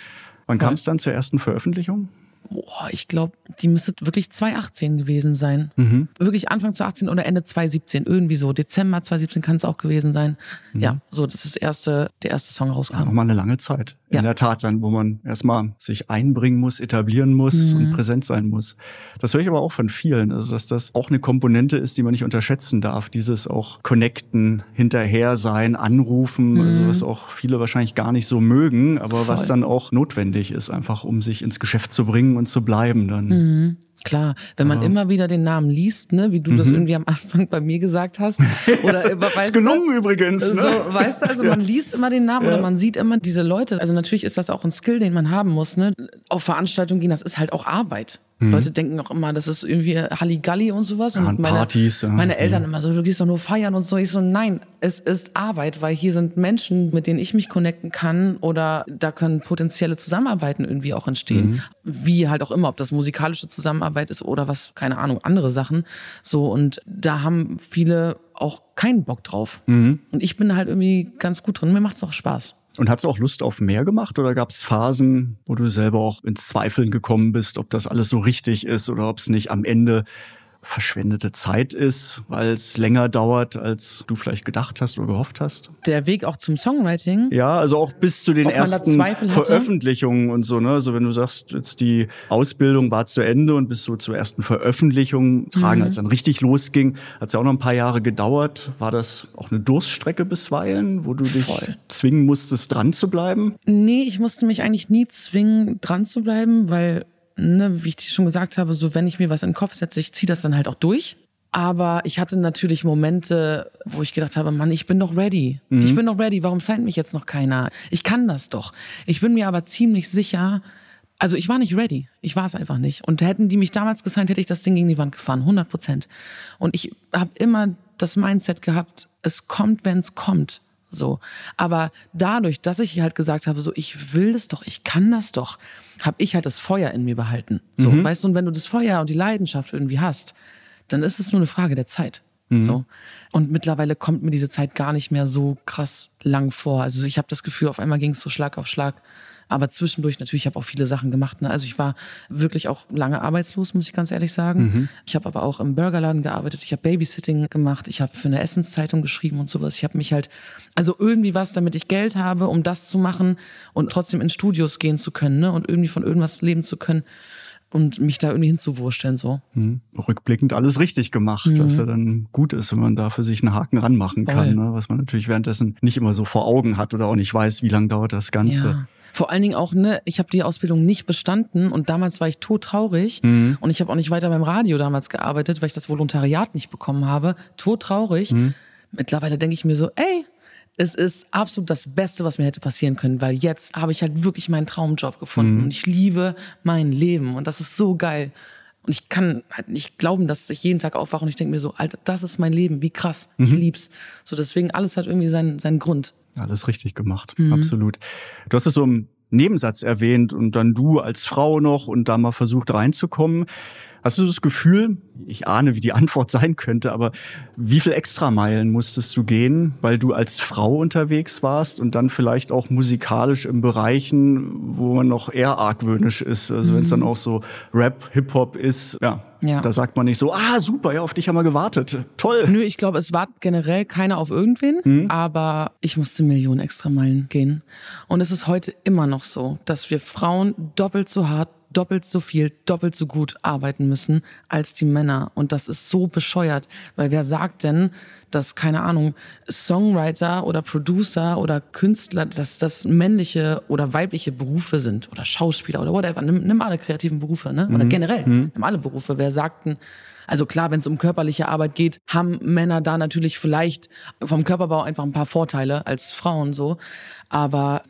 Wann kam es dann zur ersten Veröffentlichung? Boah, ich glaube, die müsste wirklich 2018 gewesen sein. Mhm. Wirklich Anfang 2018 oder Ende 2017, irgendwie so. Dezember 2017 kann es auch gewesen sein. Mhm. Ja, so, das ist das erste, der erste Song Ja, rauskam. Auch mal eine lange Zeit. In Ja. der Tat dann, wo man erstmal sich einbringen muss, etablieren muss Mhm. und präsent sein muss. Das höre ich aber auch von vielen, also dass das auch eine Komponente ist, die man nicht unterschätzen darf. Dieses auch connecten, hinterher sein, anrufen, also was auch viele wahrscheinlich gar nicht so mögen, aber was Mhm. Voll. dann auch notwendig ist, einfach um sich ins Geschäft zu bringen und zu bleiben dann. Mhm. Klar, wenn man Aber- immer wieder den Namen liest, ne, wie du das Mhm. irgendwie am Anfang bei mir gesagt hast, oder über, Ist weißt gelungen übrigens. du, Ne? so, weißt du, also man liest immer den Namen Ja. oder man sieht immer diese Leute. Also natürlich ist das auch ein Skill, den man haben muss, ne. Auf Veranstaltungen gehen, das ist halt auch Arbeit. Leute denken auch immer, das ist irgendwie Halligalli und sowas. Mhm. Ja, und meine, Partys, ja. meine Eltern immer so, du gehst doch nur feiern und so. Ich so, nein, es ist Arbeit, weil hier sind Menschen, mit denen ich mich connecten kann oder da können potenzielle Zusammenarbeiten irgendwie auch entstehen. Mhm. Wie halt auch immer, ob das musikalische Zusammenarbeit ist oder was, keine Ahnung, andere Sachen. So, und da haben viele auch keinen Bock drauf. Mhm. Und ich bin halt irgendwie ganz gut drin. Mir macht's auch Spaß. Und hast du auch Lust auf mehr gemacht oder gab es Phasen, wo du selber auch ins Zweifeln gekommen bist, ob das alles so richtig ist oder ob es nicht am Ende verschwendete Zeit ist, weil es länger dauert, als du vielleicht gedacht hast oder gehofft hast? Der Weg auch zum Songwriting. Ja, also auch bis zu den Ob ersten? Veröffentlichungen und so, ne? Also wenn du sagst, jetzt die Ausbildung war zu Ende und bis so zur ersten Veröffentlichung tragen, Mhm. als dann richtig losging, hat es ja auch noch ein paar Jahre gedauert. War das auch eine Durststrecke bisweilen, wo du dich Voll. zwingen musstest, dran zu bleiben? Nee, ich musste mich eigentlich nie zwingen, dran zu bleiben, weil, ne, wie ich dir schon gesagt habe, so wenn ich mir was in den Kopf setze, ich ziehe das dann halt auch durch. Aber ich hatte natürlich Momente, wo ich gedacht habe, Mann, ich bin doch ready. Ich bin doch ready. Warum signed mich jetzt noch keiner? Ich kann das doch. Ich bin mir aber ziemlich sicher, also ich war nicht ready. Ich war es einfach nicht. Und hätten die mich damals gesigned, hätte ich das Ding gegen die Wand gefahren. 100 Prozent. Und ich habe immer das Mindset gehabt, es kommt, wenn es kommt. So. Aber dadurch, dass ich halt gesagt habe, so, ich will das doch, ich kann das doch, habe ich halt das Feuer in mir behalten. So, weißt du, und wenn du das Feuer und die Leidenschaft irgendwie hast, dann ist es nur eine Frage der Zeit. So. Und mittlerweile kommt mir diese Zeit gar nicht mehr so krass lang vor. Also ich habe das Gefühl, auf einmal ging es so Schlag auf Schlag. Aber zwischendurch natürlich, ich habe auch viele Sachen gemacht. Ne? Also ich war wirklich auch lange arbeitslos, muss ich ganz ehrlich sagen. Ich habe aber auch im Burgerladen gearbeitet. Ich habe Babysitting gemacht. Ich habe für eine Essenszeitung geschrieben und sowas. Ich habe mich halt, also irgendwie was, damit ich Geld habe, um das zu machen und trotzdem in Studios gehen zu können ne? und irgendwie von irgendwas leben zu können und mich da irgendwie hinzuwursteln so. Hm. Rückblickend alles richtig gemacht, was ja dann gut ist, wenn man da für sich einen Haken ranmachen kann, Voll. ne? was man natürlich währenddessen nicht immer so vor Augen hat oder auch nicht weiß, wie lange dauert das Ganze. Ja. Vor allen Dingen auch, ne, ich habe die Ausbildung nicht bestanden und damals war ich todtraurig Mhm. und ich habe auch nicht weiter beim Radio damals gearbeitet, weil ich das Volontariat nicht bekommen habe. Todtraurig. Mhm. Mittlerweile denke ich mir so, ey, es ist absolut das Beste, was mir hätte passieren können, weil jetzt habe ich halt wirklich meinen Traumjob gefunden Mhm. und ich liebe mein Leben und das ist so geil. Und ich kann halt nicht glauben, dass ich jeden Tag aufwache und ich denke mir so, Alter, das ist mein Leben, wie krass, Mhm. ich lieb's. So deswegen alles hat irgendwie seinen, seinen Grund. Alles richtig gemacht, Mhm. absolut. Du hast es so im Nebensatz erwähnt und dann du als Frau noch und da mal versucht reinzukommen. Hast du das Gefühl, ich ahne, wie die Antwort sein könnte, aber wie viel Extrameilen musstest du gehen, weil du als Frau unterwegs warst und dann vielleicht auch musikalisch in Bereichen, wo man noch eher argwöhnisch ist, also wenn es dann auch so Rap, Hip-Hop ist, ja, Ja. da sagt man nicht so, ah, super, ja, auf dich haben wir gewartet, toll. Nö, ich glaube, es wartet generell keiner auf irgendwen, Mhm. aber ich musste Millionen extra Meilen gehen. Und es ist heute immer noch so, dass wir Frauen doppelt so hart, doppelt so viel, doppelt so gut arbeiten müssen als die Männer. Und das ist so bescheuert, weil wer sagt denn, dass, keine Ahnung, Songwriter oder Producer oder Künstler, dass das männliche oder weibliche Berufe sind oder Schauspieler oder whatever. Nimm, nimm alle kreativen Berufe, ne? Oder generell, nimm alle Berufe. Wer sagten, also klar, wenn es um körperliche Arbeit geht, haben Männer da natürlich vielleicht vom Körperbau einfach ein paar Vorteile als Frauen so. Aber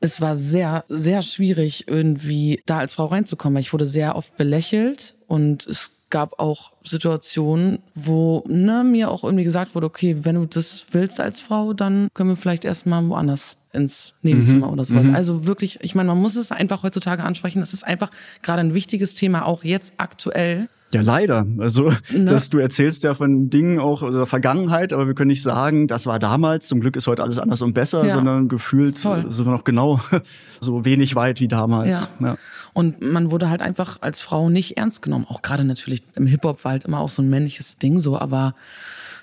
es war sehr, sehr schwierig, irgendwie da als Frau reinzukommen. Ich wurde sehr oft belächelt und es gab auch Situationen, wo ne, mir auch irgendwie gesagt wurde, okay, wenn du das willst als Frau, dann können wir vielleicht erstmal woanders ins Nebenzimmer oder sowas. Also wirklich, ich meine, man muss es einfach heutzutage ansprechen. Das ist einfach gerade ein wichtiges Thema, auch jetzt aktuell. Ja, leider. Also, ne? dass du erzählst ja von Dingen auch aus der Vergangenheit, aber wir können nicht sagen, das war damals, zum Glück ist heute alles anders und besser, ja. sondern gefühlt Voll. sind wir noch genau so wenig weit wie damals. Ja. ja. Und man wurde halt einfach als Frau nicht ernst genommen. Auch gerade natürlich im Hip-Hop war halt immer auch so ein männliches Ding so, aber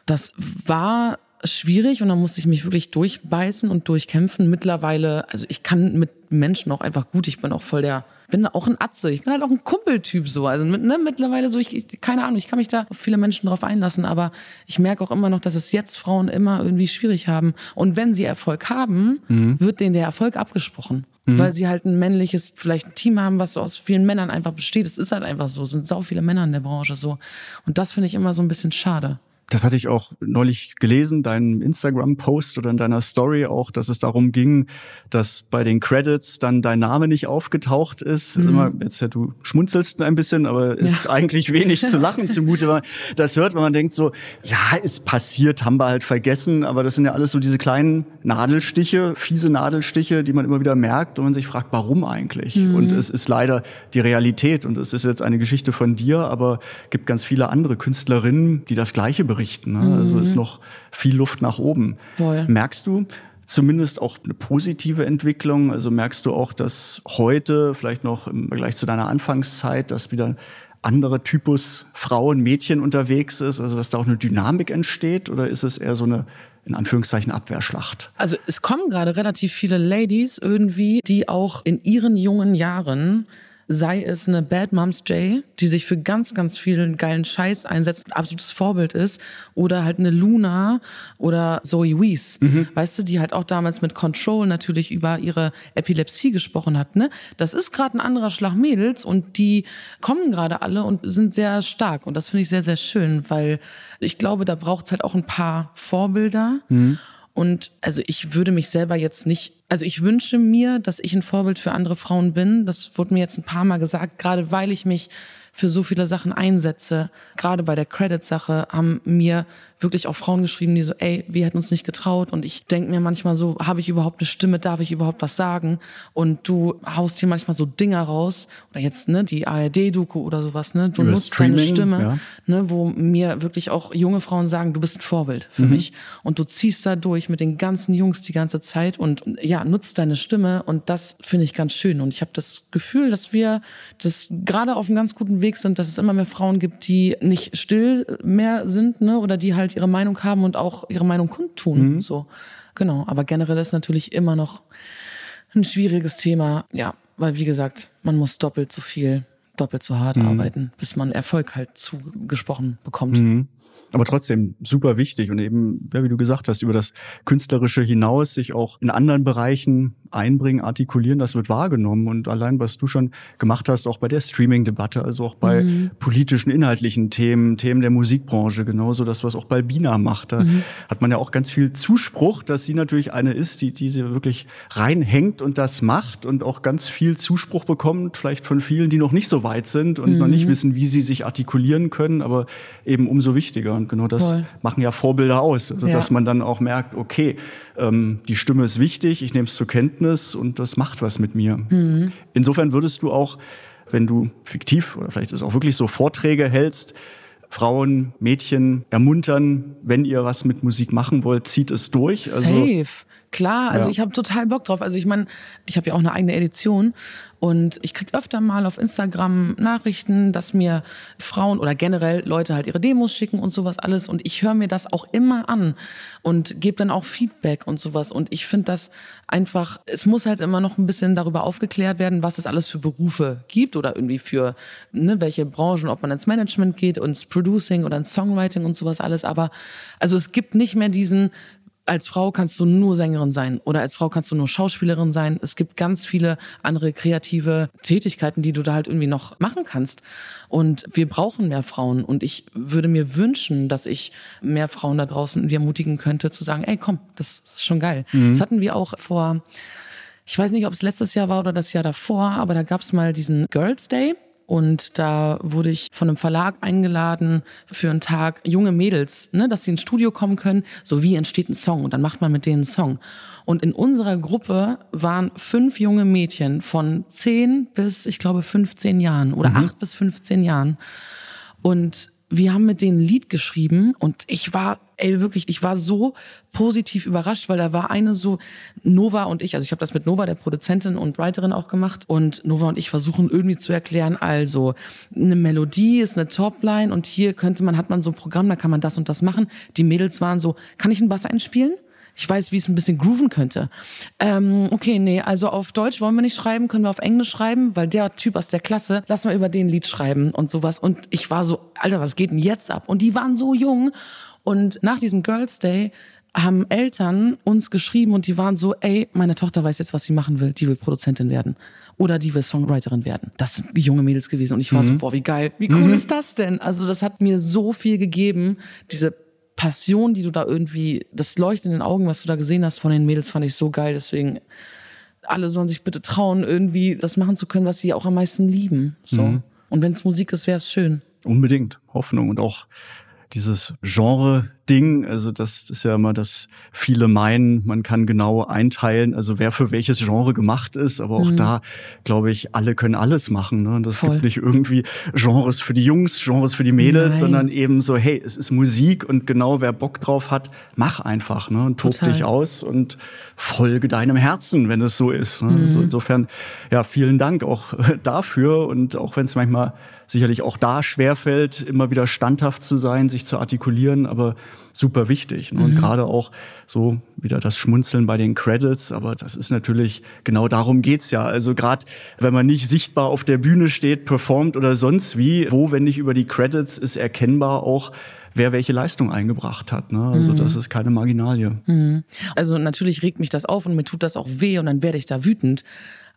das war schwierig und da musste ich mich wirklich durchbeißen und durchkämpfen. Mittlerweile, also ich kann mit Menschen auch einfach gut, ich bin auch voll der bin auch ein Atze. Ich bin halt auch ein Kumpeltyp so. Also ne, mittlerweile so, ich, ich, keine Ahnung, ich kann mich da auf viele Menschen drauf einlassen, aber ich merke auch immer noch, dass es jetzt Frauen immer irgendwie schwierig haben. Und wenn sie Erfolg haben, mhm. wird denen der Erfolg abgesprochen. Mhm. Weil sie halt ein männliches, vielleicht ein Team haben, was so aus vielen Männern einfach besteht. Es ist halt einfach so, es sind sau viele Männer in der Branche so. Und das finde ich immer so ein bisschen schade. Das hatte ich auch neulich gelesen, deinen Instagram-Post oder in deiner Story auch, dass es darum ging, dass bei den Credits dann dein Name nicht aufgetaucht ist. Mhm. Immer, jetzt ja, du schmunzelst ein bisschen, aber ja. ist eigentlich wenig zu lachen zumute. Weil das hört, wenn man denkt so, ja, ist passiert, haben wir halt vergessen, aber das sind ja alles so diese kleinen Nadelstiche, fiese Nadelstiche, die man immer wieder merkt und man sich fragt, warum eigentlich? Mhm. Und es ist leider die Realität und es ist jetzt eine Geschichte von dir, aber gibt ganz viele andere Künstlerinnen, die das Gleiche berichten. Ne? Mhm. Also ist mhm. noch viel Luft nach oben. Voll. Merkst du zumindest auch eine positive Entwicklung? Also merkst du auch, dass heute, vielleicht noch im Vergleich zu deiner Anfangszeit, dass wieder andere Typus Frauen, Mädchen unterwegs ist, also dass da auch eine Dynamik entsteht? Oder ist es eher so eine in Anführungszeichen Abwehrschlacht. Also es kommen gerade relativ viele Ladies irgendwie, die auch in ihren jungen Jahren sei es eine Bad Moms J, die sich für ganz, ganz vielen geilen Scheiß einsetzt, ein absolutes Vorbild ist, oder halt eine Luna oder Zoe Wees, mhm. weißt du, die halt auch damals mit Control natürlich über ihre Epilepsie gesprochen hat. Ne? Das ist gerade ein anderer Schlag Mädels und die kommen gerade alle und sind sehr stark und das finde ich sehr, sehr schön, weil ich glaube, da braucht es halt auch ein paar Vorbilder. Mhm. Und also ich würde mich selber jetzt nicht, also ich wünsche mir, dass ich ein Vorbild für andere Frauen bin. Das wurde mir jetzt ein paar Mal gesagt, gerade weil ich mich für so viele Sachen einsetze. Gerade bei der Credit-Sache haben mir wirklich auch Frauen geschrieben, die so, ey, wir hätten uns nicht getraut. Und ich denke mir manchmal so, habe ich überhaupt eine Stimme, darf ich überhaupt was sagen? Und du haust hier manchmal so Dinger raus, oder jetzt, ne, die ARD-Doku oder sowas, ne? Du Über nutzt Streaming, deine Stimme, ja. ne, wo mir wirklich auch junge Frauen sagen, du bist ein Vorbild für mhm. mich. Und du ziehst da durch mit den ganzen Jungs die ganze Zeit und ja, nutzt deine Stimme. Und das finde ich ganz schön. Und ich habe das Gefühl, dass wir das gerade auf einem ganz guten Weg sind, dass es immer mehr Frauen gibt, die nicht still mehr sind, ne, oder die halt ihre Meinung haben und auch ihre Meinung kundtun. Mhm. So, genau. Aber generell ist natürlich immer noch ein schwieriges Thema. Ja, weil wie gesagt, man muss doppelt so viel, doppelt so hart mhm. arbeiten, bis man Erfolg halt zugesprochen bekommt. Mhm aber trotzdem super wichtig und eben, ja, wie du gesagt hast, über das Künstlerische hinaus sich auch in anderen Bereichen einbringen, artikulieren, das wird wahrgenommen. Und allein, was du schon gemacht hast, auch bei der Streaming-Debatte, also auch bei mhm. politischen, inhaltlichen Themen, Themen der Musikbranche, genauso das, was auch Balbina macht. Da mhm. hat man ja auch ganz viel Zuspruch, dass sie natürlich eine ist, die, die sie wirklich reinhängt und das macht und auch ganz viel Zuspruch bekommt, vielleicht von vielen, die noch nicht so weit sind und mhm. noch nicht wissen, wie sie sich artikulieren können, aber eben umso wichtiger. Und genau das Voll. machen ja Vorbilder aus. Also, ja. dass man dann auch merkt, okay, ähm, die Stimme ist wichtig, ich nehme es zur Kenntnis und das macht was mit mir. Mhm. Insofern würdest du auch, wenn du fiktiv oder vielleicht ist es auch wirklich so Vorträge hältst, Frauen, Mädchen ermuntern, wenn ihr was mit Musik machen wollt, zieht es durch. Also, Safe. Klar, also ja. ich habe total Bock drauf. Also ich meine, ich habe ja auch eine eigene Edition und ich krieg öfter mal auf Instagram Nachrichten, dass mir Frauen oder generell Leute halt ihre Demos schicken und sowas alles und ich höre mir das auch immer an und gebe dann auch Feedback und sowas und ich finde das einfach, es muss halt immer noch ein bisschen darüber aufgeklärt werden, was es alles für Berufe gibt oder irgendwie für ne, welche Branchen, ob man ins Management geht, ins Producing oder ins Songwriting und sowas alles, aber also es gibt nicht mehr diesen als Frau kannst du nur Sängerin sein oder als Frau kannst du nur Schauspielerin sein. Es gibt ganz viele andere kreative Tätigkeiten, die du da halt irgendwie noch machen kannst. Und wir brauchen mehr Frauen. Und ich würde mir wünschen, dass ich mehr Frauen da draußen irgendwie ermutigen könnte, zu sagen, ey, komm, das ist schon geil. Mhm. Das hatten wir auch vor, ich weiß nicht, ob es letztes Jahr war oder das Jahr davor, aber da gab es mal diesen Girls Day. Und da wurde ich von einem Verlag eingeladen für einen Tag junge Mädels, ne, dass sie ins Studio kommen können. So wie entsteht ein Song und dann macht man mit denen einen Song. Und in unserer Gruppe waren fünf junge Mädchen von zehn bis, ich glaube, 15 Jahren oder mhm. acht bis 15 Jahren. Und wir haben mit denen ein Lied geschrieben und ich war, ey, wirklich, ich war so positiv überrascht, weil da war eine so, Nova und ich, also ich habe das mit Nova, der Produzentin und Writerin auch gemacht und Nova und ich versuchen irgendwie zu erklären, also eine Melodie ist eine Topline und hier könnte man, hat man so ein Programm, da kann man das und das machen. Die Mädels waren so, kann ich einen Bass einspielen? Ich weiß, wie es ein bisschen grooven könnte. Ähm, okay, nee, also auf Deutsch wollen wir nicht schreiben, können wir auf Englisch schreiben, weil der Typ aus der Klasse, lass mal über den Lied schreiben und sowas. Und ich war so, Alter, was geht denn jetzt ab? Und die waren so jung. Und nach diesem Girls Day haben Eltern uns geschrieben und die waren so, ey, meine Tochter weiß jetzt, was sie machen will. Die will Produzentin werden. Oder die will Songwriterin werden. Das sind junge Mädels gewesen. Und ich war mhm. so, boah, wie geil. Wie cool mhm. ist das denn? Also das hat mir so viel gegeben. Diese Passion, die du da irgendwie, das Leuchten in den Augen, was du da gesehen hast von den Mädels, fand ich so geil. Deswegen, alle sollen sich bitte trauen, irgendwie das machen zu können, was sie auch am meisten lieben. So. Mhm. Und wenn es Musik ist, wäre es schön. Unbedingt. Hoffnung und auch dieses Genre Ding. Also das ist ja immer das viele meinen, man kann genau einteilen, also wer für welches Genre gemacht ist. Aber auch mhm. da, glaube ich, alle können alles machen. Ne? Das Voll. gibt nicht irgendwie Genres für die Jungs, Genres für die Mädels, Nein. sondern eben so, hey, es ist Musik und genau wer Bock drauf hat, mach einfach ne? und tob Total. dich aus und folge deinem Herzen, wenn es so ist. Ne? Mhm. Also insofern, ja, vielen Dank auch dafür. Und auch wenn es manchmal sicherlich auch da schwerfällt, immer wieder standhaft zu sein, sich zu artikulieren, aber super wichtig. Ne? Und mhm. gerade auch so wieder das Schmunzeln bei den Credits, aber das ist natürlich, genau darum geht's ja. Also gerade wenn man nicht sichtbar auf der Bühne steht, performt oder sonst wie, wo, wenn nicht über die Credits, ist erkennbar auch, wer welche Leistung eingebracht hat. Ne? Also mhm. das ist keine Marginalie. Mhm. Also natürlich regt mich das auf und mir tut das auch weh und dann werde ich da wütend.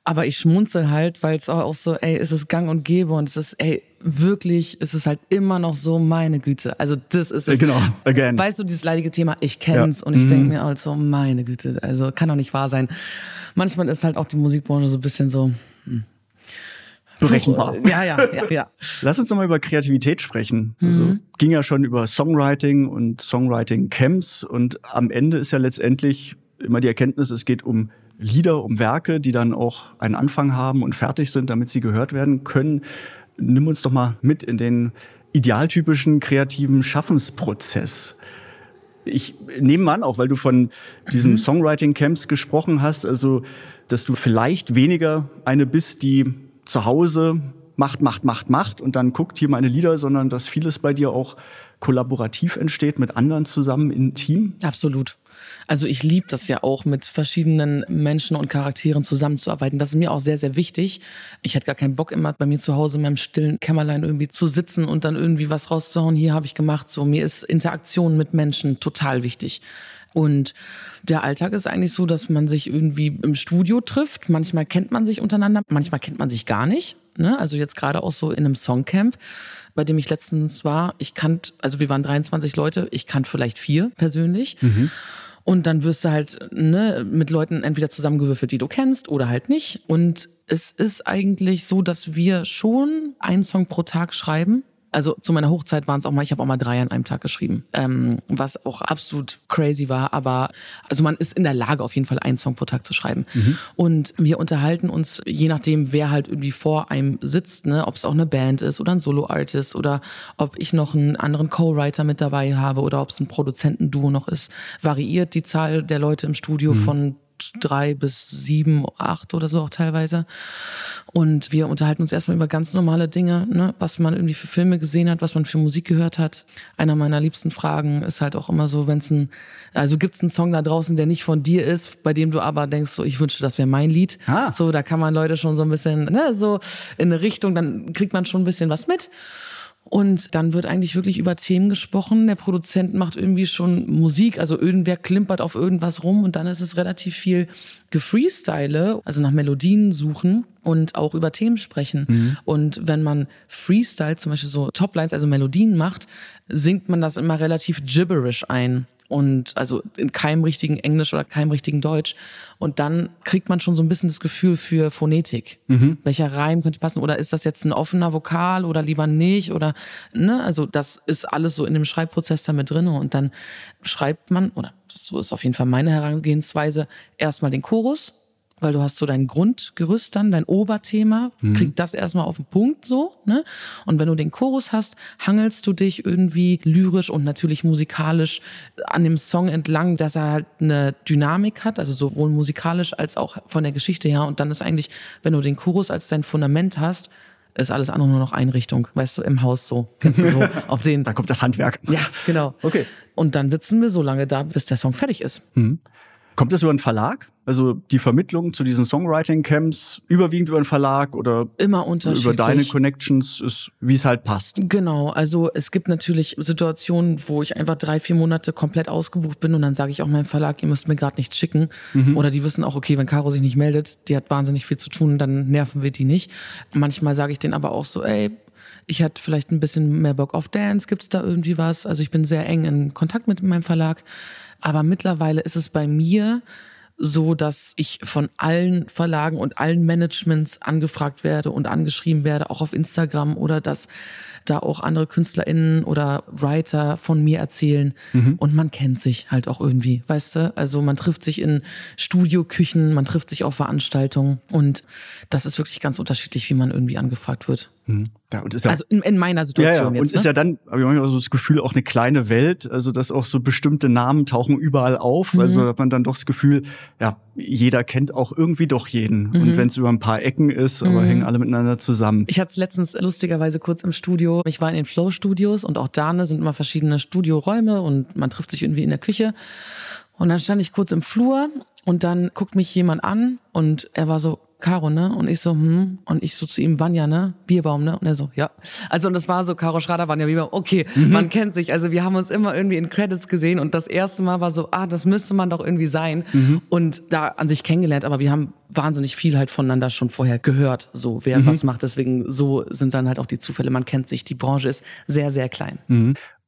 Aber ich schmunzel halt, weil es auch so, ey, es ist gang und gäbe und es ist, ey, wirklich, es ist halt immer noch so meine Güte. Also das ist es. Genau, again. Weißt du, dieses leidige Thema, ich kenn's ja. und ich mhm. denke mir also, meine Güte, also kann doch nicht wahr sein. Manchmal ist halt auch die Musikbranche so ein bisschen so, hm. Berechenbar. Ja, ja, ja, ja. Lass uns nochmal über Kreativität sprechen. Also mhm. ging ja schon über Songwriting und Songwriting-Camps und am Ende ist ja letztendlich immer die Erkenntnis, es geht um Lieder, um Werke, die dann auch einen Anfang haben und fertig sind, damit sie gehört werden können. Nimm uns doch mal mit in den idealtypischen kreativen Schaffensprozess. Ich nehme an, auch weil du von diesen mhm. Songwriting-Camps gesprochen hast, also dass du vielleicht weniger eine bist, die zu Hause macht, macht, macht, macht und dann guckt hier meine Lieder, sondern dass vieles bei dir auch kollaborativ entsteht mit anderen zusammen im Team? Absolut. Also ich liebe das ja auch, mit verschiedenen Menschen und Charakteren zusammenzuarbeiten. Das ist mir auch sehr, sehr wichtig. Ich hätte gar keinen Bock immer bei mir zu Hause in meinem stillen Kämmerlein irgendwie zu sitzen und dann irgendwie was rauszuhauen. Hier habe ich gemacht. So, mir ist Interaktion mit Menschen total wichtig. Und der Alltag ist eigentlich so, dass man sich irgendwie im Studio trifft. Manchmal kennt man sich untereinander, manchmal kennt man sich gar nicht. Ne? Also jetzt gerade auch so in einem Songcamp, bei dem ich letztens war. Ich kannte, also wir waren 23 Leute, ich kannte vielleicht vier persönlich. Mhm. Und dann wirst du halt ne, mit Leuten entweder zusammengewürfelt, die du kennst oder halt nicht. Und es ist eigentlich so, dass wir schon einen Song pro Tag schreiben also zu meiner Hochzeit waren es auch mal, ich habe auch mal drei an einem Tag geschrieben, ähm, was auch absolut crazy war. Aber also man ist in der Lage, auf jeden Fall einen Song pro Tag zu schreiben. Mhm. Und wir unterhalten uns, je nachdem, wer halt irgendwie vor einem sitzt, ne, ob es auch eine Band ist oder ein Solo-Artist oder ob ich noch einen anderen Co-Writer mit dabei habe oder ob es ein Produzentenduo noch ist, variiert die Zahl der Leute im Studio mhm. von drei bis sieben, acht oder so auch teilweise. Und wir unterhalten uns erstmal über ganz normale Dinge, ne? was man irgendwie für Filme gesehen hat, was man für Musik gehört hat. Einer meiner liebsten Fragen ist halt auch immer so, wenn es ein, also gibt es einen Song da draußen, der nicht von dir ist, bei dem du aber denkst, so ich wünschte, das wäre mein Lied. Ah. So, da kann man Leute schon so ein bisschen, ne, so in eine Richtung, dann kriegt man schon ein bisschen was mit. Und dann wird eigentlich wirklich über Themen gesprochen. Der Produzent macht irgendwie schon Musik, also irgendwer klimpert auf irgendwas rum und dann ist es relativ viel Gefreestyle, also nach Melodien suchen und auch über Themen sprechen. Mhm. Und wenn man Freestyle, zum Beispiel so Toplines, also Melodien macht, singt man das immer relativ gibberish ein und also in keinem richtigen Englisch oder keinem richtigen Deutsch. Und dann kriegt man schon so ein bisschen das Gefühl für Phonetik. Mhm. Welcher Reim könnte passen? Oder ist das jetzt ein offener Vokal oder lieber nicht? Oder, ne, also das ist alles so in dem Schreibprozess da mit drin. Und dann schreibt man, oder so ist auf jeden Fall meine Herangehensweise, erstmal den Chorus weil du hast so dein Grundgerüst dann, dein Oberthema, mhm. kriegt das erstmal auf den Punkt so, ne? Und wenn du den Chorus hast, hangelst du dich irgendwie lyrisch und natürlich musikalisch an dem Song entlang, dass er halt eine Dynamik hat, also sowohl musikalisch als auch von der Geschichte her. Und dann ist eigentlich, wenn du den Chorus als dein Fundament hast, ist alles andere nur noch Einrichtung, weißt du, im Haus so. so auf den. Dann kommt das Handwerk. Ja, genau. Okay. Und dann sitzen wir so lange da, bis der Song fertig ist. Mhm. Kommt das über einen Verlag? Also die Vermittlung zu diesen Songwriting-Camps überwiegend über einen Verlag oder immer unterschiedlich. über deine Connections ist, wie es halt passt. Genau, also es gibt natürlich Situationen, wo ich einfach drei, vier Monate komplett ausgebucht bin und dann sage ich auch meinem Verlag, ihr müsst mir gerade nichts schicken. Mhm. Oder die wissen auch, okay, wenn Caro sich nicht meldet, die hat wahnsinnig viel zu tun, dann nerven wir die nicht. Manchmal sage ich denen aber auch so, ey, ich hatte vielleicht ein bisschen mehr Bock auf Dance, gibt's da irgendwie was? Also ich bin sehr eng in Kontakt mit meinem Verlag. Aber mittlerweile ist es bei mir so, dass ich von allen Verlagen und allen Managements angefragt werde und angeschrieben werde, auch auf Instagram oder dass da auch andere KünstlerInnen oder Writer von mir erzählen. Mhm. Und man kennt sich halt auch irgendwie, weißt du? Also man trifft sich in Studioküchen, man trifft sich auf Veranstaltungen und das ist wirklich ganz unterschiedlich, wie man irgendwie angefragt wird. Mhm. Ja, und ist ja, also in, in meiner Situation ja, ja. jetzt. Und ist ne? ja dann, habe ich manchmal so das Gefühl, auch eine kleine Welt, also dass auch so bestimmte Namen tauchen überall auf. Mhm. Also hat man dann doch das Gefühl, ja, jeder kennt auch irgendwie doch jeden. Mhm. Und wenn es über ein paar Ecken ist, aber mhm. hängen alle miteinander zusammen. Ich hatte es letztens lustigerweise kurz im Studio. Ich war in den Flow-Studios und auch da ne, sind immer verschiedene Studioräume und man trifft sich irgendwie in der Küche. Und dann stand ich kurz im Flur und dann guckt mich jemand an und er war so, Caro, ne? Und ich so, hm. Und ich so zu ihm, Vanja, ne? Bierbaum, ne? Und er so, ja. Also und das war so, Caro Schrader, Vanja Bierbaum, okay, mhm. man kennt sich. Also wir haben uns immer irgendwie in Credits gesehen und das erste Mal war so, ah, das müsste man doch irgendwie sein. Mhm. Und da an sich kennengelernt, aber wir haben wahnsinnig viel halt voneinander schon vorher gehört, so wer mhm. was macht. Deswegen so sind dann halt auch die Zufälle. Man kennt sich. Die Branche ist sehr, sehr klein.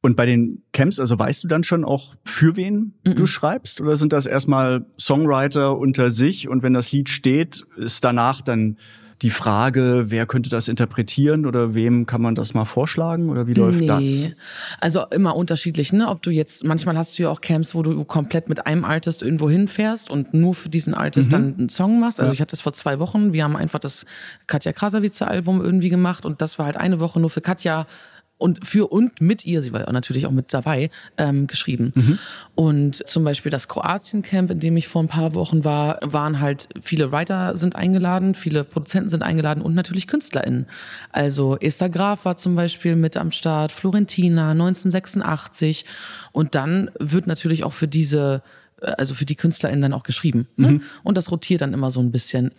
Und bei den Camps, also weißt du dann schon auch, für wen mm -mm. du schreibst? Oder sind das erstmal Songwriter unter sich und wenn das Lied steht, ist danach dann die Frage, wer könnte das interpretieren oder wem kann man das mal vorschlagen oder wie läuft nee. das? Also immer unterschiedlich, ne? Ob du jetzt, manchmal hast du ja auch Camps, wo du komplett mit einem Artist irgendwo hinfährst und nur für diesen Artist mhm. dann einen Song machst. Also ja. ich hatte das vor zwei Wochen. Wir haben einfach das Katja Krasavice Album irgendwie gemacht und das war halt eine Woche nur für Katja und für und mit ihr, sie war natürlich auch mit dabei, ähm, geschrieben. Mhm. Und zum Beispiel das Kroatien-Camp, in dem ich vor ein paar Wochen war, waren halt viele Writer sind eingeladen, viele Produzenten sind eingeladen und natürlich KünstlerInnen. Also Esther Graf war zum Beispiel mit am Start, Florentina 1986 und dann wird natürlich auch für diese also für die KünstlerInnen dann auch geschrieben. Ne? Mhm. Und das rotiert dann immer so ein bisschen.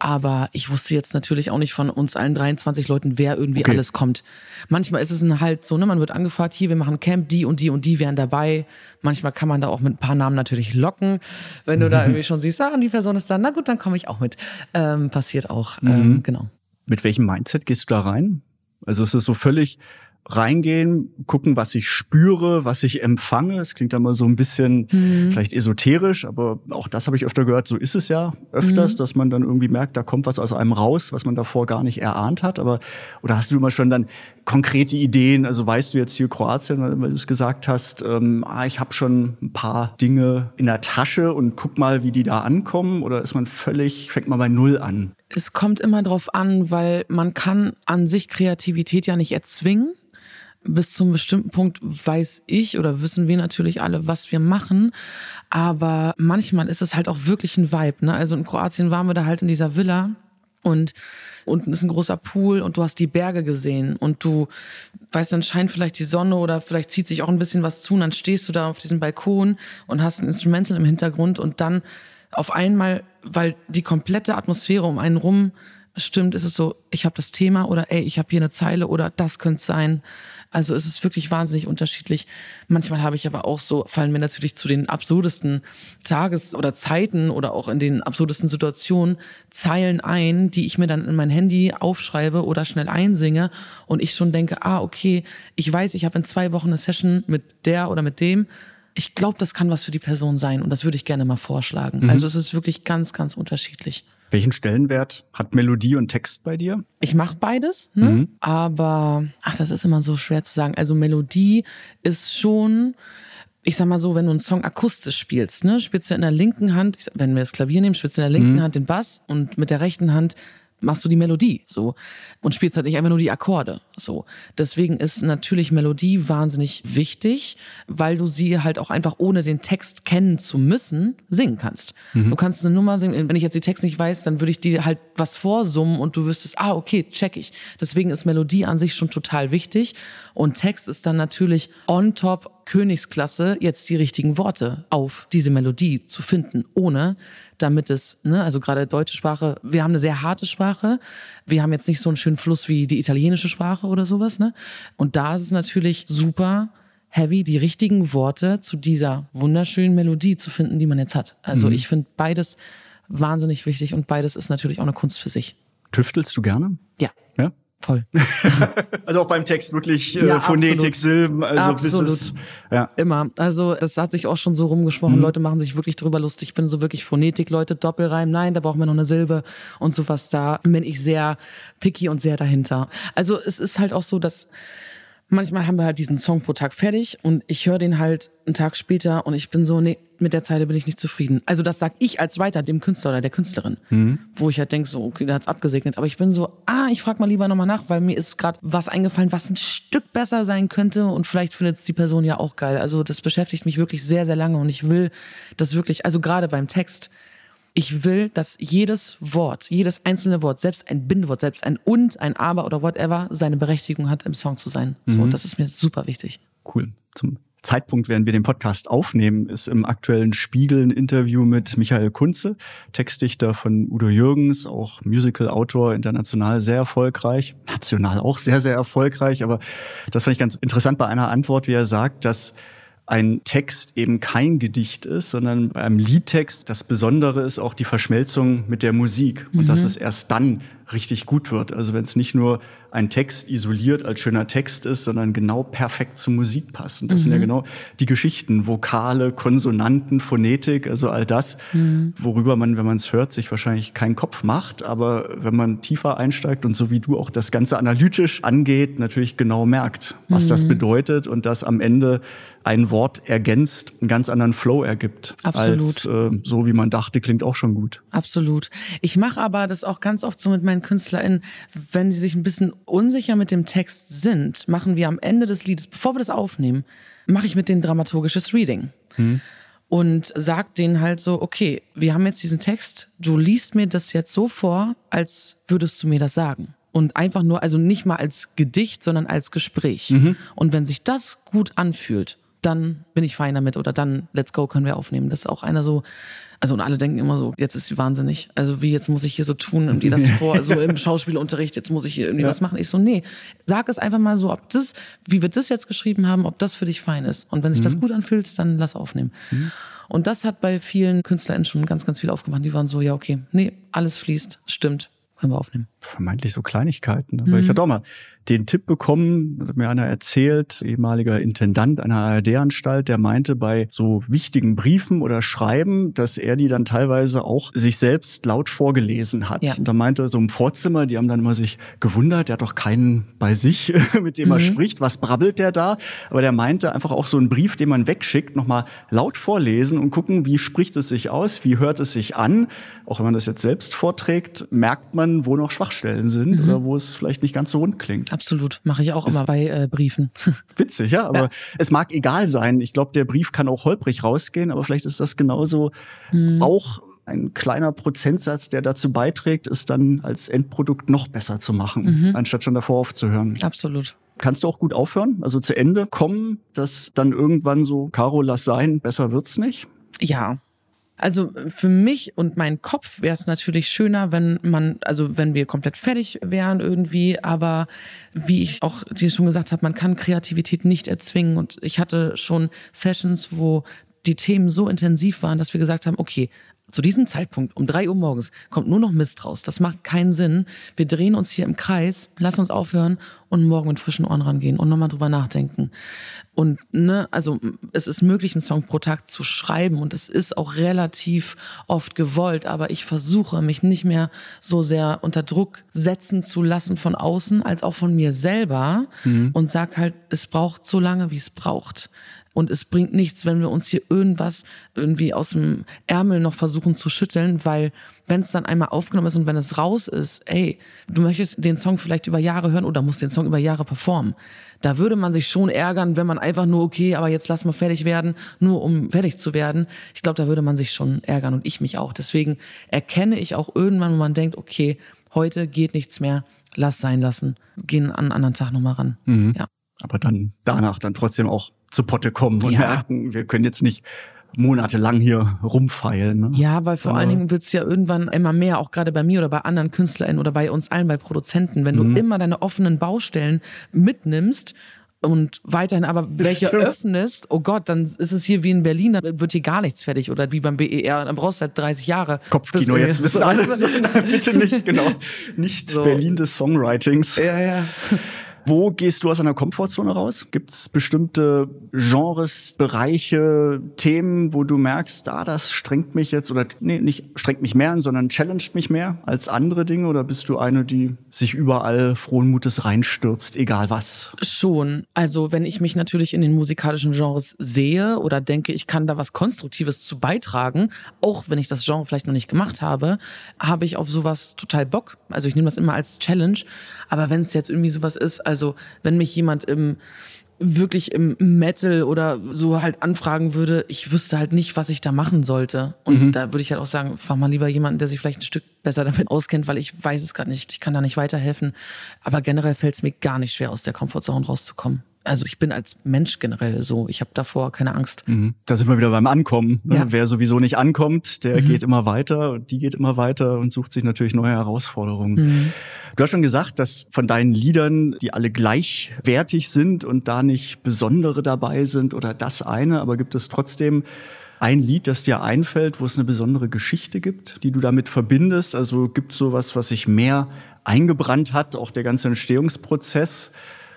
Aber ich wusste jetzt natürlich auch nicht von uns allen 23 Leuten, wer irgendwie okay. alles kommt. Manchmal ist es halt so, ne, man wird angefragt, hier, wir machen Camp, die und die und die wären dabei. Manchmal kann man da auch mit ein paar Namen natürlich locken. Wenn du da irgendwie schon siehst, ah, und die Person ist da, na gut, dann komme ich auch mit. Ähm, passiert auch, mhm. ähm, genau. Mit welchem Mindset gehst du da rein? Also ist es so völlig reingehen, gucken, was ich spüre, was ich empfange. Es klingt immer so ein bisschen mhm. vielleicht esoterisch, aber auch das habe ich öfter gehört. So ist es ja öfters, mhm. dass man dann irgendwie merkt, da kommt was aus einem raus, was man davor gar nicht erahnt hat. Aber oder hast du immer schon dann konkrete Ideen? Also weißt du jetzt hier Kroatien, weil du es gesagt hast, ähm, ah, ich habe schon ein paar Dinge in der Tasche und guck mal, wie die da ankommen. Oder ist man völlig, fängt man bei Null an? Es kommt immer drauf an, weil man kann an sich Kreativität ja nicht erzwingen bis zu einem bestimmten Punkt weiß ich oder wissen wir natürlich alle, was wir machen. Aber manchmal ist es halt auch wirklich ein Vibe. Ne? Also in Kroatien waren wir da halt in dieser Villa und unten ist ein großer Pool und du hast die Berge gesehen und du weißt, dann scheint vielleicht die Sonne oder vielleicht zieht sich auch ein bisschen was zu und dann stehst du da auf diesem Balkon und hast ein Instrumental im Hintergrund und dann auf einmal, weil die komplette Atmosphäre um einen rum stimmt, ist es so, ich habe das Thema oder ey, ich habe hier eine Zeile oder das könnte sein. Also es ist wirklich wahnsinnig unterschiedlich. Manchmal habe ich aber auch so, fallen mir natürlich zu den absurdesten Tages- oder Zeiten oder auch in den absurdesten Situationen Zeilen ein, die ich mir dann in mein Handy aufschreibe oder schnell einsinge und ich schon denke, ah, okay, ich weiß, ich habe in zwei Wochen eine Session mit der oder mit dem. Ich glaube, das kann was für die Person sein und das würde ich gerne mal vorschlagen. Mhm. Also es ist wirklich ganz, ganz unterschiedlich. Welchen Stellenwert hat Melodie und Text bei dir? Ich mache beides, ne? Mhm. aber ach, das ist immer so schwer zu sagen. Also Melodie ist schon ich sag mal so, wenn du einen Song akustisch spielst, ne, spielst du in der linken Hand, wenn wir das Klavier nehmen, spielst du in der linken mhm. Hand den Bass und mit der rechten Hand machst du die Melodie so und spielst halt nicht einfach nur die Akkorde so. Deswegen ist natürlich Melodie wahnsinnig wichtig, weil du sie halt auch einfach ohne den Text kennen zu müssen singen kannst. Mhm. Du kannst eine Nummer singen, wenn ich jetzt die Text nicht weiß, dann würde ich dir halt was vorsummen und du wüsstest, ah, okay, check ich. Deswegen ist Melodie an sich schon total wichtig und Text ist dann natürlich on top Königsklasse, jetzt die richtigen Worte auf diese Melodie zu finden, ohne damit es, ne, also gerade deutsche Sprache, wir haben eine sehr harte Sprache. Wir haben jetzt nicht so einen schönen Fluss wie die italienische Sprache oder sowas, ne? Und da ist es natürlich super heavy, die richtigen Worte zu dieser wunderschönen Melodie zu finden, die man jetzt hat. Also mhm. ich finde beides wahnsinnig wichtig und beides ist natürlich auch eine Kunst für sich. Tüftelst du gerne? Ja. Ja? Voll. also auch beim Text wirklich äh, ja, Phonetik, absolut. Silben, also absolut. bis es, ja. Immer. Also es hat sich auch schon so rumgesprochen, mhm. Leute machen sich wirklich drüber lustig. Ich bin so wirklich Phonetik, Leute, Doppelreim, nein, da brauchen wir noch eine Silbe und sowas. Da bin ich sehr picky und sehr dahinter. Also es ist halt auch so, dass manchmal haben wir halt diesen Song pro Tag fertig und ich höre den halt einen Tag später und ich bin so, nee, mit der Zeile bin ich nicht zufrieden. Also das sag ich als weiter dem Künstler oder der Künstlerin, mhm. wo ich halt denke, so, okay, der hat's abgesegnet. Aber ich bin so, ah, ich frag mal lieber nochmal nach, weil mir ist gerade was eingefallen, was ein Stück besser sein könnte und vielleicht findet es die Person ja auch geil. Also das beschäftigt mich wirklich sehr, sehr lange und ich will das wirklich, also gerade beim Text, ich will, dass jedes Wort, jedes einzelne Wort, selbst ein Bindewort, selbst ein und, ein aber oder whatever, seine Berechtigung hat, im Song zu sein. Mhm. So, das ist mir super wichtig. Cool. Zum Zeitpunkt, während wir den Podcast aufnehmen, ist im aktuellen Spiegel ein Interview mit Michael Kunze, Textdichter von Udo Jürgens, auch Musical-Autor, international sehr erfolgreich, national auch sehr, sehr erfolgreich. Aber das fand ich ganz interessant bei einer Antwort, wie er sagt, dass ein Text eben kein Gedicht ist, sondern bei einem Liedtext das Besondere ist auch die Verschmelzung mit der Musik und mhm. dass es erst dann richtig gut wird. Also wenn es nicht nur ein Text isoliert als schöner Text ist, sondern genau perfekt zur Musik passt. Und das mhm. sind ja mhm. genau die Geschichten, Vokale, Konsonanten, Phonetik, also all das, mhm. worüber man, wenn man es hört, sich wahrscheinlich keinen Kopf macht. Aber wenn man tiefer einsteigt und so wie du auch das Ganze analytisch angeht, natürlich genau merkt, was mhm. das bedeutet und dass am Ende ein Wort ergänzt, einen ganz anderen Flow ergibt. Absolut. Als äh, so, wie man dachte, klingt auch schon gut. Absolut. Ich mache aber das auch ganz oft so mit meinen KünstlerInnen, wenn die sich ein bisschen unsicher mit dem Text sind, machen wir am Ende des Liedes, bevor wir das aufnehmen, mache ich mit denen dramaturgisches Reading. Hm. Und sag denen halt so, okay, wir haben jetzt diesen Text, du liest mir das jetzt so vor, als würdest du mir das sagen. Und einfach nur, also nicht mal als Gedicht, sondern als Gespräch. Mhm. Und wenn sich das gut anfühlt, dann bin ich fein damit oder dann let's go können wir aufnehmen. Das ist auch einer so, also und alle denken immer so, jetzt ist sie wahnsinnig. Also wie jetzt muss ich hier so tun, irgendwie das vor, so im Schauspielunterricht, jetzt muss ich hier irgendwie ja. was machen. Ich so, nee, sag es einfach mal so, ob das, wie wir das jetzt geschrieben haben, ob das für dich fein ist. Und wenn sich mhm. das gut anfühlt, dann lass aufnehmen. Mhm. Und das hat bei vielen KünstlerInnen schon ganz, ganz viel aufgemacht. Die waren so, ja, okay, nee, alles fließt, stimmt, können wir aufnehmen. Vermeintlich so Kleinigkeiten. Aber mhm. ich hatte auch mal den Tipp bekommen, hat mir einer erzählt, ehemaliger Intendant einer ARD-Anstalt, der meinte bei so wichtigen Briefen oder Schreiben, dass er die dann teilweise auch sich selbst laut vorgelesen hat. Ja. Und da meinte so im Vorzimmer, die haben dann immer sich gewundert, der hat doch keinen bei sich, mit dem mhm. er spricht, was brabbelt der da? Aber der meinte einfach auch so einen Brief, den man wegschickt, nochmal laut vorlesen und gucken, wie spricht es sich aus, wie hört es sich an. Auch wenn man das jetzt selbst vorträgt, merkt man, wo noch Schwachstellen sind mhm. oder wo es vielleicht nicht ganz so rund klingt. Absolut, mache ich auch ist immer bei äh, Briefen. Witzig, ja, aber ja. es mag egal sein. Ich glaube, der Brief kann auch holprig rausgehen, aber vielleicht ist das genauso hm. auch ein kleiner Prozentsatz, der dazu beiträgt, es dann als Endprodukt noch besser zu machen, mhm. anstatt schon davor aufzuhören. Absolut. Kannst du auch gut aufhören, also zu Ende kommen, dass dann irgendwann so, Caro, lass sein, besser wird's nicht? Ja, also für mich und meinen Kopf wäre es natürlich schöner, wenn man, also wenn wir komplett fertig wären irgendwie, aber wie ich auch dir schon gesagt habe, man kann Kreativität nicht erzwingen. Und ich hatte schon Sessions, wo die Themen so intensiv waren, dass wir gesagt haben, okay, zu diesem Zeitpunkt um drei Uhr morgens kommt nur noch Mist raus. Das macht keinen Sinn. Wir drehen uns hier im Kreis, lassen uns aufhören und morgen mit frischen Ohren rangehen und nochmal drüber nachdenken. Und ne, also es ist möglich, einen Song pro Tag zu schreiben und es ist auch relativ oft gewollt, aber ich versuche mich nicht mehr so sehr unter Druck setzen zu lassen von außen als auch von mir selber mhm. und sag halt, es braucht so lange, wie es braucht. Und es bringt nichts, wenn wir uns hier irgendwas irgendwie aus dem Ärmel noch versuchen zu schütteln, weil wenn es dann einmal aufgenommen ist und wenn es raus ist, ey, du möchtest den Song vielleicht über Jahre hören oder musst den Song über Jahre performen. Da würde man sich schon ärgern, wenn man einfach nur, okay, aber jetzt lass mal fertig werden, nur um fertig zu werden. Ich glaube, da würde man sich schon ärgern und ich mich auch. Deswegen erkenne ich auch irgendwann, wenn man denkt, okay, heute geht nichts mehr, lass sein lassen, gehen an einen anderen Tag nochmal ran. Mhm. Ja. Aber dann danach dann trotzdem auch zu Potte kommen und ja. merken, wir können jetzt nicht monatelang hier rumfeilen. Ne? Ja, weil vor Aber allen Dingen wird es ja irgendwann immer mehr, auch gerade bei mir oder bei anderen KünstlerInnen oder bei uns allen, bei Produzenten, wenn mhm. du immer deine offenen Baustellen mitnimmst und weiterhin aber welche öffnest, oh Gott, dann ist es hier wie in Berlin, dann wird hier gar nichts fertig oder wie beim BER, dann brauchst du halt 30 Jahre. Kopfkino, jetzt wissen alle, bitte nicht, genau, nicht so. Berlin des Songwritings. Ja, ja. Wo gehst du aus einer Komfortzone raus? Gibt es bestimmte Genres, Bereiche, Themen, wo du merkst, ah, das strengt mich jetzt oder nee, nicht strengt mich mehr an, sondern challenged mich mehr als andere Dinge? Oder bist du eine, die sich überall frohen Mutes reinstürzt, egal was? Schon. Also wenn ich mich natürlich in den musikalischen Genres sehe oder denke, ich kann da was Konstruktives zu beitragen, auch wenn ich das Genre vielleicht noch nicht gemacht habe, habe ich auf sowas total Bock. Also ich nehme das immer als Challenge. Aber wenn es jetzt irgendwie sowas ist, also wenn mich jemand im wirklich im Metal oder so halt anfragen würde, ich wüsste halt nicht, was ich da machen sollte. Und mhm. da würde ich halt auch sagen, fahr mal lieber jemanden, der sich vielleicht ein Stück besser damit auskennt, weil ich weiß es gerade nicht, ich kann da nicht weiterhelfen. Aber generell fällt es mir gar nicht schwer, aus der Komfortzone rauszukommen. Also ich bin als Mensch generell so. Ich habe davor keine Angst. Mhm. Da sind wir wieder beim Ankommen. Ne? Ja. Wer sowieso nicht ankommt, der mhm. geht immer weiter und die geht immer weiter und sucht sich natürlich neue Herausforderungen. Mhm. Du hast schon gesagt, dass von deinen Liedern, die alle gleichwertig sind und da nicht besondere dabei sind oder das eine, aber gibt es trotzdem ein Lied, das dir einfällt, wo es eine besondere Geschichte gibt, die du damit verbindest? Also gibt es sowas, was sich mehr eingebrannt hat, auch der ganze Entstehungsprozess?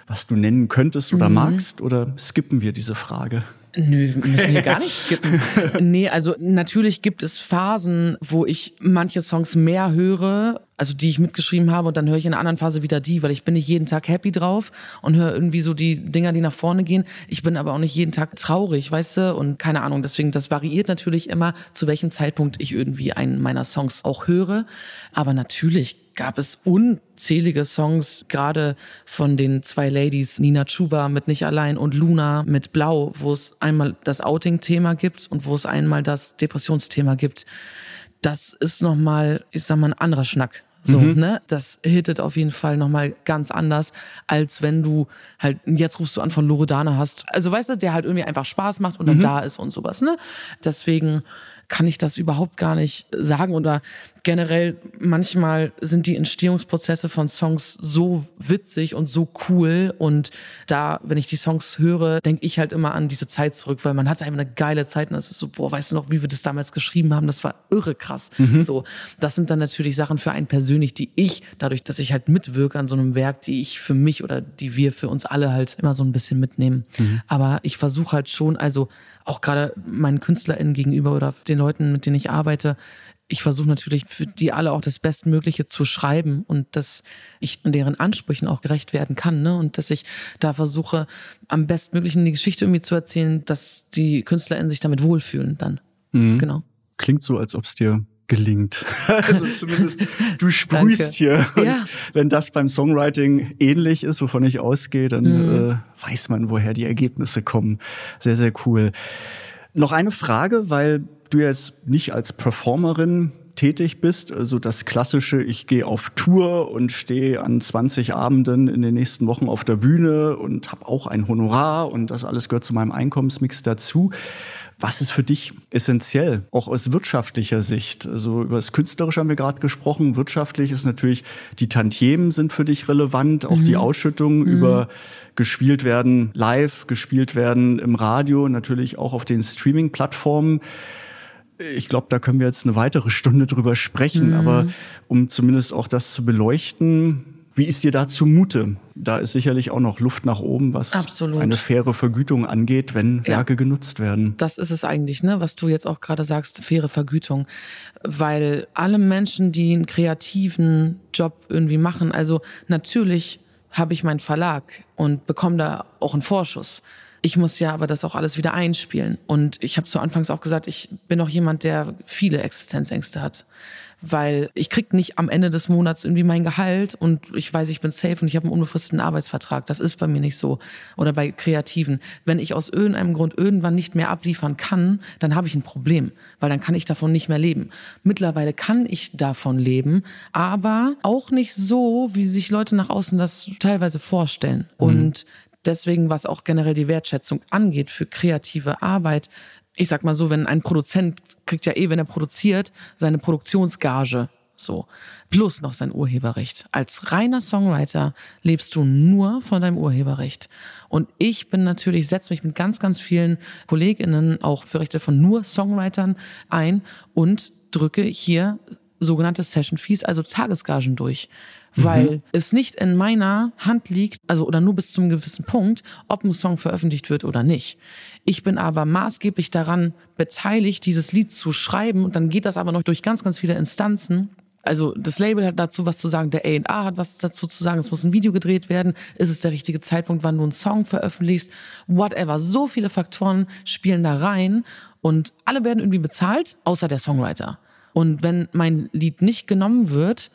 Was du nennen könntest oder mhm. magst? Oder skippen wir diese Frage? Nö, müssen wir gar nicht skippen. nee, also natürlich gibt es Phasen, wo ich manche Songs mehr höre, also die ich mitgeschrieben habe und dann höre ich in einer anderen Phase wieder die, weil ich bin nicht jeden Tag happy drauf und höre irgendwie so die Dinger, die nach vorne gehen. Ich bin aber auch nicht jeden Tag traurig, weißt du, und keine Ahnung, deswegen das variiert natürlich immer, zu welchem Zeitpunkt ich irgendwie einen meiner Songs auch höre, aber natürlich gab es unzählige Songs, gerade von den zwei Ladies, Nina Chuba mit Nicht allein und Luna mit Blau, wo es einmal das Outing-Thema gibt und wo es einmal das Depressionsthema gibt. Das ist nochmal, ich sag mal, ein anderer Schnack. So, mhm. ne? Das hittet auf jeden Fall nochmal ganz anders, als wenn du halt, jetzt rufst du an von Loredana hast. Also weißt du, der halt irgendwie einfach Spaß macht und dann mhm. da ist und sowas, ne? Deswegen kann ich das überhaupt gar nicht sagen oder generell manchmal sind die Entstehungsprozesse von Songs so witzig und so cool und da, wenn ich die Songs höre, denke ich halt immer an diese Zeit zurück, weil man hatte einfach eine geile Zeit und das ist so, boah, weißt du noch, wie wir das damals geschrieben haben, das war irre krass. Mhm. So, das sind dann natürlich Sachen für einen persönlich, die ich, dadurch, dass ich halt mitwirke an so einem Werk, die ich für mich oder die wir für uns alle halt immer so ein bisschen mitnehmen. Mhm. Aber ich versuche halt schon, also auch gerade meinen KünstlerInnen gegenüber oder den Leuten, mit denen ich arbeite, ich versuche natürlich für die alle auch das Bestmögliche zu schreiben und dass ich deren Ansprüchen auch gerecht werden kann. Ne? Und dass ich da versuche, am bestmöglichen die Geschichte irgendwie zu erzählen, dass die KünstlerInnen sich damit wohlfühlen dann. Mhm. Genau. Klingt so, als ob es dir gelingt. also zumindest du sprühst hier. Ja. wenn das beim Songwriting ähnlich ist, wovon ich ausgehe, dann mhm. äh, weiß man, woher die Ergebnisse kommen. Sehr, sehr cool. Noch eine Frage, weil du jetzt nicht als Performerin tätig bist, also das klassische, ich gehe auf Tour und stehe an 20 Abenden in den nächsten Wochen auf der Bühne und habe auch ein Honorar und das alles gehört zu meinem Einkommensmix dazu. Was ist für dich essentiell, auch aus wirtschaftlicher Sicht? Also über das Künstlerische haben wir gerade gesprochen. Wirtschaftlich ist natürlich, die Tantiemen sind für dich relevant, auch mhm. die Ausschüttungen mhm. über gespielt werden live, gespielt werden im Radio, natürlich auch auf den Streaming-Plattformen. Ich glaube, da können wir jetzt eine weitere Stunde drüber sprechen, mhm. aber um zumindest auch das zu beleuchten, wie ist dir da zumute? Da ist sicherlich auch noch Luft nach oben, was Absolut. eine faire Vergütung angeht, wenn Werke ja. genutzt werden. Das ist es eigentlich, ne, was du jetzt auch gerade sagst, faire Vergütung. Weil alle Menschen, die einen kreativen Job irgendwie machen, also natürlich habe ich meinen Verlag und bekomme da auch einen Vorschuss. Ich muss ja aber das auch alles wieder einspielen. Und ich habe zu Anfangs auch gesagt, ich bin auch jemand, der viele Existenzängste hat weil ich krieg nicht am Ende des Monats irgendwie mein Gehalt und ich weiß, ich bin safe und ich habe einen unbefristeten Arbeitsvertrag. Das ist bei mir nicht so. Oder bei Kreativen. Wenn ich aus irgendeinem Grund irgendwann nicht mehr abliefern kann, dann habe ich ein Problem, weil dann kann ich davon nicht mehr leben. Mittlerweile kann ich davon leben, aber auch nicht so, wie sich Leute nach außen das teilweise vorstellen. Mhm. Und deswegen, was auch generell die Wertschätzung angeht für kreative Arbeit, ich sag mal so, wenn ein Produzent kriegt ja eh, wenn er produziert, seine Produktionsgage so. Plus noch sein Urheberrecht. Als reiner Songwriter lebst du nur von deinem Urheberrecht. Und ich bin natürlich, setze mich mit ganz, ganz vielen KollegInnen auch für Rechte von nur Songwritern ein und drücke hier sogenannte Session Fees, also Tagesgagen durch weil mhm. es nicht in meiner Hand liegt, also oder nur bis zum gewissen Punkt, ob ein Song veröffentlicht wird oder nicht. Ich bin aber maßgeblich daran beteiligt, dieses Lied zu schreiben und dann geht das aber noch durch ganz, ganz viele Instanzen. Also das Label hat dazu was zu sagen, der A&R hat was dazu zu sagen, es muss ein Video gedreht werden, ist es der richtige Zeitpunkt, wann du einen Song veröffentlichst, whatever. So viele Faktoren spielen da rein und alle werden irgendwie bezahlt, außer der Songwriter. Und wenn mein Lied nicht genommen wird,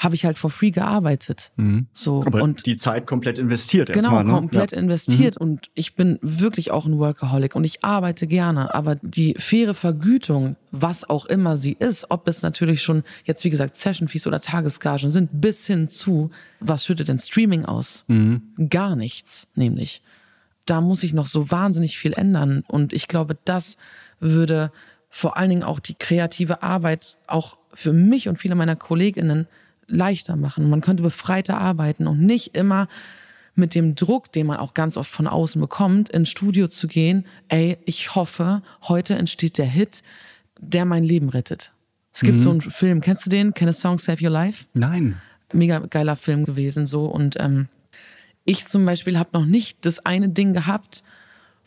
habe ich halt for free gearbeitet. Mhm. So Aber und die Zeit komplett investiert Genau, mal, ne? komplett ja. investiert mhm. und ich bin wirklich auch ein Workaholic und ich arbeite gerne, aber die faire Vergütung, was auch immer sie ist, ob es natürlich schon jetzt wie gesagt Session Fees oder Tagesgagen sind, bis hin zu was schüttet denn Streaming aus? Mhm. Gar nichts, nämlich. Da muss ich noch so wahnsinnig viel ändern und ich glaube, das würde vor allen Dingen auch die kreative Arbeit auch für mich und viele meiner Kolleginnen leichter machen. Man könnte befreiter arbeiten und nicht immer mit dem Druck, den man auch ganz oft von außen bekommt, ins Studio zu gehen, ey, ich hoffe, heute entsteht der Hit, der mein Leben rettet. Es gibt mhm. so einen Film, kennst du den? Can a Song Save Your Life? Nein. Mega geiler Film gewesen so und ähm, ich zum Beispiel habe noch nicht das eine Ding gehabt,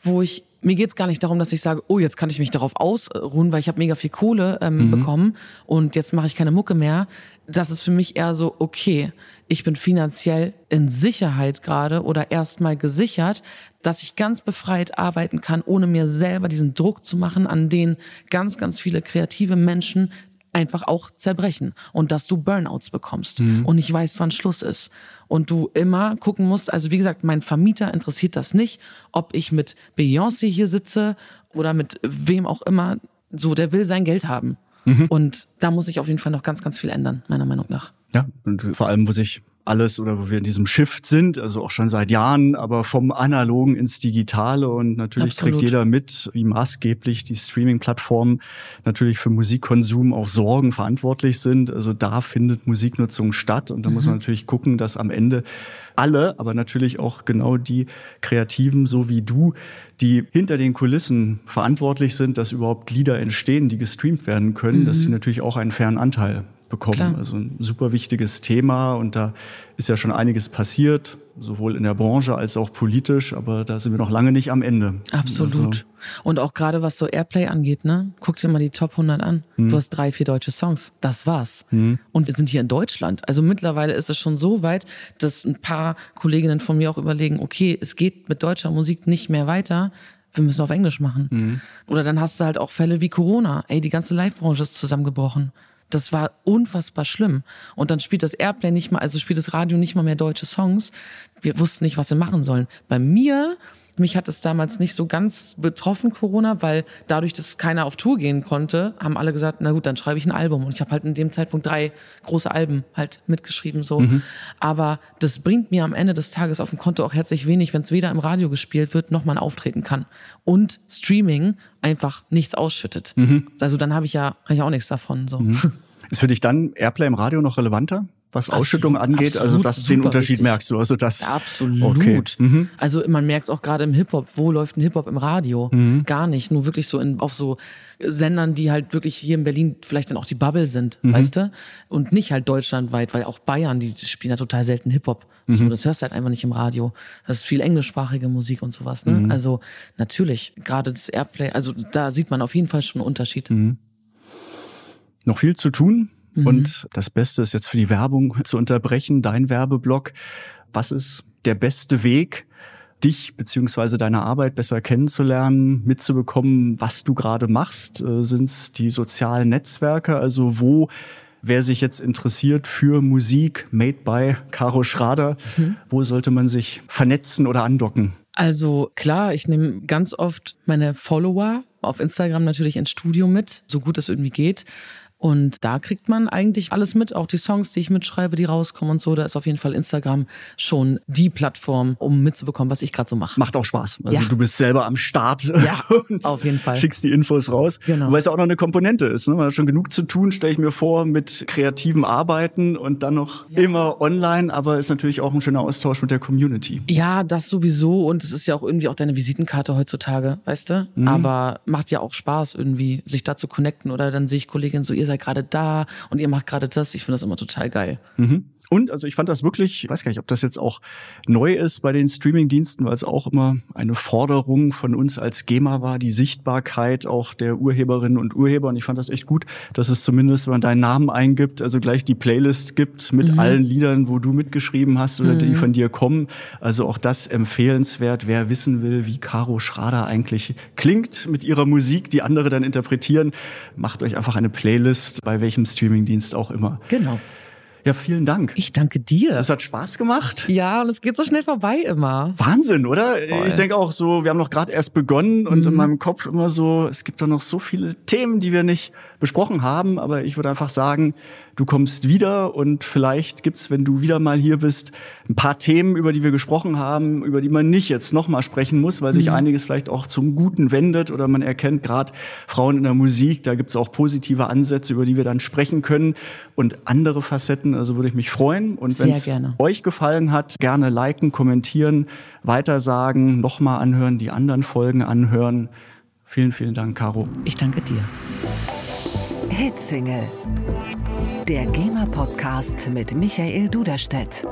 wo ich mir geht's gar nicht darum, dass ich sage, oh, jetzt kann ich mich darauf ausruhen, weil ich habe mega viel Kohle ähm, mhm. bekommen und jetzt mache ich keine Mucke mehr das ist für mich eher so, okay, ich bin finanziell in Sicherheit gerade oder erstmal gesichert, dass ich ganz befreit arbeiten kann, ohne mir selber diesen Druck zu machen, an den ganz, ganz viele kreative Menschen einfach auch zerbrechen und dass du Burnouts bekommst mhm. und nicht weißt, wann Schluss ist. Und du immer gucken musst, also wie gesagt, mein Vermieter interessiert das nicht, ob ich mit Beyoncé hier sitze oder mit wem auch immer, so, der will sein Geld haben. Mhm. Und da muss sich auf jeden Fall noch ganz, ganz viel ändern, meiner Meinung nach. Ja, und vor allem, wo sich alles oder wo wir in diesem Shift sind, also auch schon seit Jahren, aber vom Analogen ins Digitale und natürlich Absolut. kriegt jeder mit, wie maßgeblich die Streaming-Plattformen natürlich für Musikkonsum auch Sorgen verantwortlich sind. Also da findet Musiknutzung statt und da mhm. muss man mhm. natürlich gucken, dass am Ende alle, aber natürlich auch genau die Kreativen, so wie du, die hinter den Kulissen verantwortlich sind, dass überhaupt Lieder entstehen, die gestreamt werden können, mhm. dass sie natürlich auch einen fairen Anteil bekommen. Klar. Also ein super wichtiges Thema und da ist ja schon einiges passiert, sowohl in der Branche als auch politisch, aber da sind wir noch lange nicht am Ende. Absolut. Also, und auch gerade was so Airplay angeht, ne? Guck dir mal die Top 100 an. Hm. Du hast drei, vier deutsche Songs. Das war's. Hm. Und wir sind hier in Deutschland. Also mittlerweile ist es schon so weit, dass ein paar Kolleginnen von mir auch überlegen, okay, es geht mit deutscher Musik nicht mehr weiter wir müssen auf Englisch machen. Mhm. Oder dann hast du halt auch Fälle wie Corona. Ey, die ganze Live-Branche ist zusammengebrochen. Das war unfassbar schlimm. Und dann spielt das Airplay nicht mal, also spielt das Radio nicht mal mehr deutsche Songs. Wir wussten nicht, was wir machen sollen. Bei mir mich hat es damals nicht so ganz betroffen, Corona, weil dadurch, dass keiner auf Tour gehen konnte, haben alle gesagt, na gut, dann schreibe ich ein Album. Und ich habe halt in dem Zeitpunkt drei große Alben halt mitgeschrieben. so. Mhm. Aber das bringt mir am Ende des Tages auf dem Konto auch herzlich wenig, wenn es weder im Radio gespielt wird, noch man auftreten kann. Und Streaming einfach nichts ausschüttet. Mhm. Also dann habe ich ja hab ich auch nichts davon. So. Mhm. Ist für dich dann Airplay im Radio noch relevanter? Was absolut, Ausschüttung angeht. Also das, den Unterschied wichtig. merkst du. Also das. absolut. Okay. Mhm. Also man merkt es auch gerade im Hip-Hop. Wo läuft ein Hip-Hop im Radio? Mhm. Gar nicht. Nur wirklich so in, auf so Sendern, die halt wirklich hier in Berlin vielleicht dann auch die Bubble sind, mhm. weißt du? Und nicht halt deutschlandweit, weil auch Bayern, die spielen ja total selten Hip-Hop. So, mhm. das hörst du halt einfach nicht im Radio. Das ist viel englischsprachige Musik und sowas. Ne? Mhm. Also natürlich, gerade das Airplay, also da sieht man auf jeden Fall schon einen Unterschied. Mhm. Noch viel zu tun. Mhm. Und das Beste ist jetzt für die Werbung zu unterbrechen, dein Werbeblock. Was ist der beste Weg, dich beziehungsweise deine Arbeit besser kennenzulernen, mitzubekommen, was du gerade machst? Äh, Sind es die sozialen Netzwerke? Also wo Wer sich jetzt interessiert für Musik made by Caro Schrader, mhm. wo sollte man sich vernetzen oder andocken? Also klar, ich nehme ganz oft meine Follower auf Instagram natürlich ins Studio mit, so gut es irgendwie geht. Und da kriegt man eigentlich alles mit, auch die Songs, die ich mitschreibe, die rauskommen und so. Da ist auf jeden Fall Instagram schon die Plattform, um mitzubekommen, was ich gerade so mache. Macht auch Spaß. Also ja. du bist selber am Start ja, auf jeden Fall. schickst die Infos raus. Genau. Weil es ja auch noch eine Komponente ist. Ne? Man hat schon genug zu tun, stelle ich mir vor, mit kreativen Arbeiten und dann noch ja. immer online, aber ist natürlich auch ein schöner Austausch mit der Community. Ja, das sowieso. Und es ist ja auch irgendwie auch deine Visitenkarte heutzutage, weißt du? Mhm. Aber macht ja auch Spaß, irgendwie sich da zu connecten. Oder dann sehe ich Kolleginnen so, ihr seid seid gerade da und ihr macht gerade das. Ich finde das immer total geil. Mhm. Und also ich fand das wirklich, ich weiß gar nicht, ob das jetzt auch neu ist bei den Streaming-Diensten, weil es auch immer eine Forderung von uns als GEMA war, die Sichtbarkeit auch der Urheberinnen und Urheber. Und ich fand das echt gut, dass es zumindest, wenn man deinen Namen eingibt, also gleich die Playlist gibt mit mhm. allen Liedern, wo du mitgeschrieben hast oder mhm. die von dir kommen. Also auch das empfehlenswert, wer wissen will, wie Caro Schrader eigentlich klingt mit ihrer Musik, die andere dann interpretieren. Macht euch einfach eine Playlist, bei welchem Streaming-Dienst auch immer. Genau. Ja, vielen Dank. Ich danke dir. Es hat Spaß gemacht. Ja, und es geht so schnell vorbei immer. Wahnsinn, oder? Voll. Ich denke auch so, wir haben noch gerade erst begonnen und mhm. in meinem Kopf immer so, es gibt doch noch so viele Themen, die wir nicht besprochen haben, aber ich würde einfach sagen, du kommst wieder und vielleicht gibt's, wenn du wieder mal hier bist, ein paar Themen, über die wir gesprochen haben, über die man nicht jetzt nochmal sprechen muss, weil sich mhm. einiges vielleicht auch zum Guten wendet oder man erkennt gerade Frauen in der Musik, da gibt's auch positive Ansätze, über die wir dann sprechen können und andere Facetten, also würde ich mich freuen und wenn es euch gefallen hat, gerne liken, kommentieren, weitersagen, nochmal anhören, die anderen Folgen anhören. Vielen, vielen Dank, Caro. Ich danke dir. Hitsingle. Der GEMA-Podcast mit Michael Duderstedt.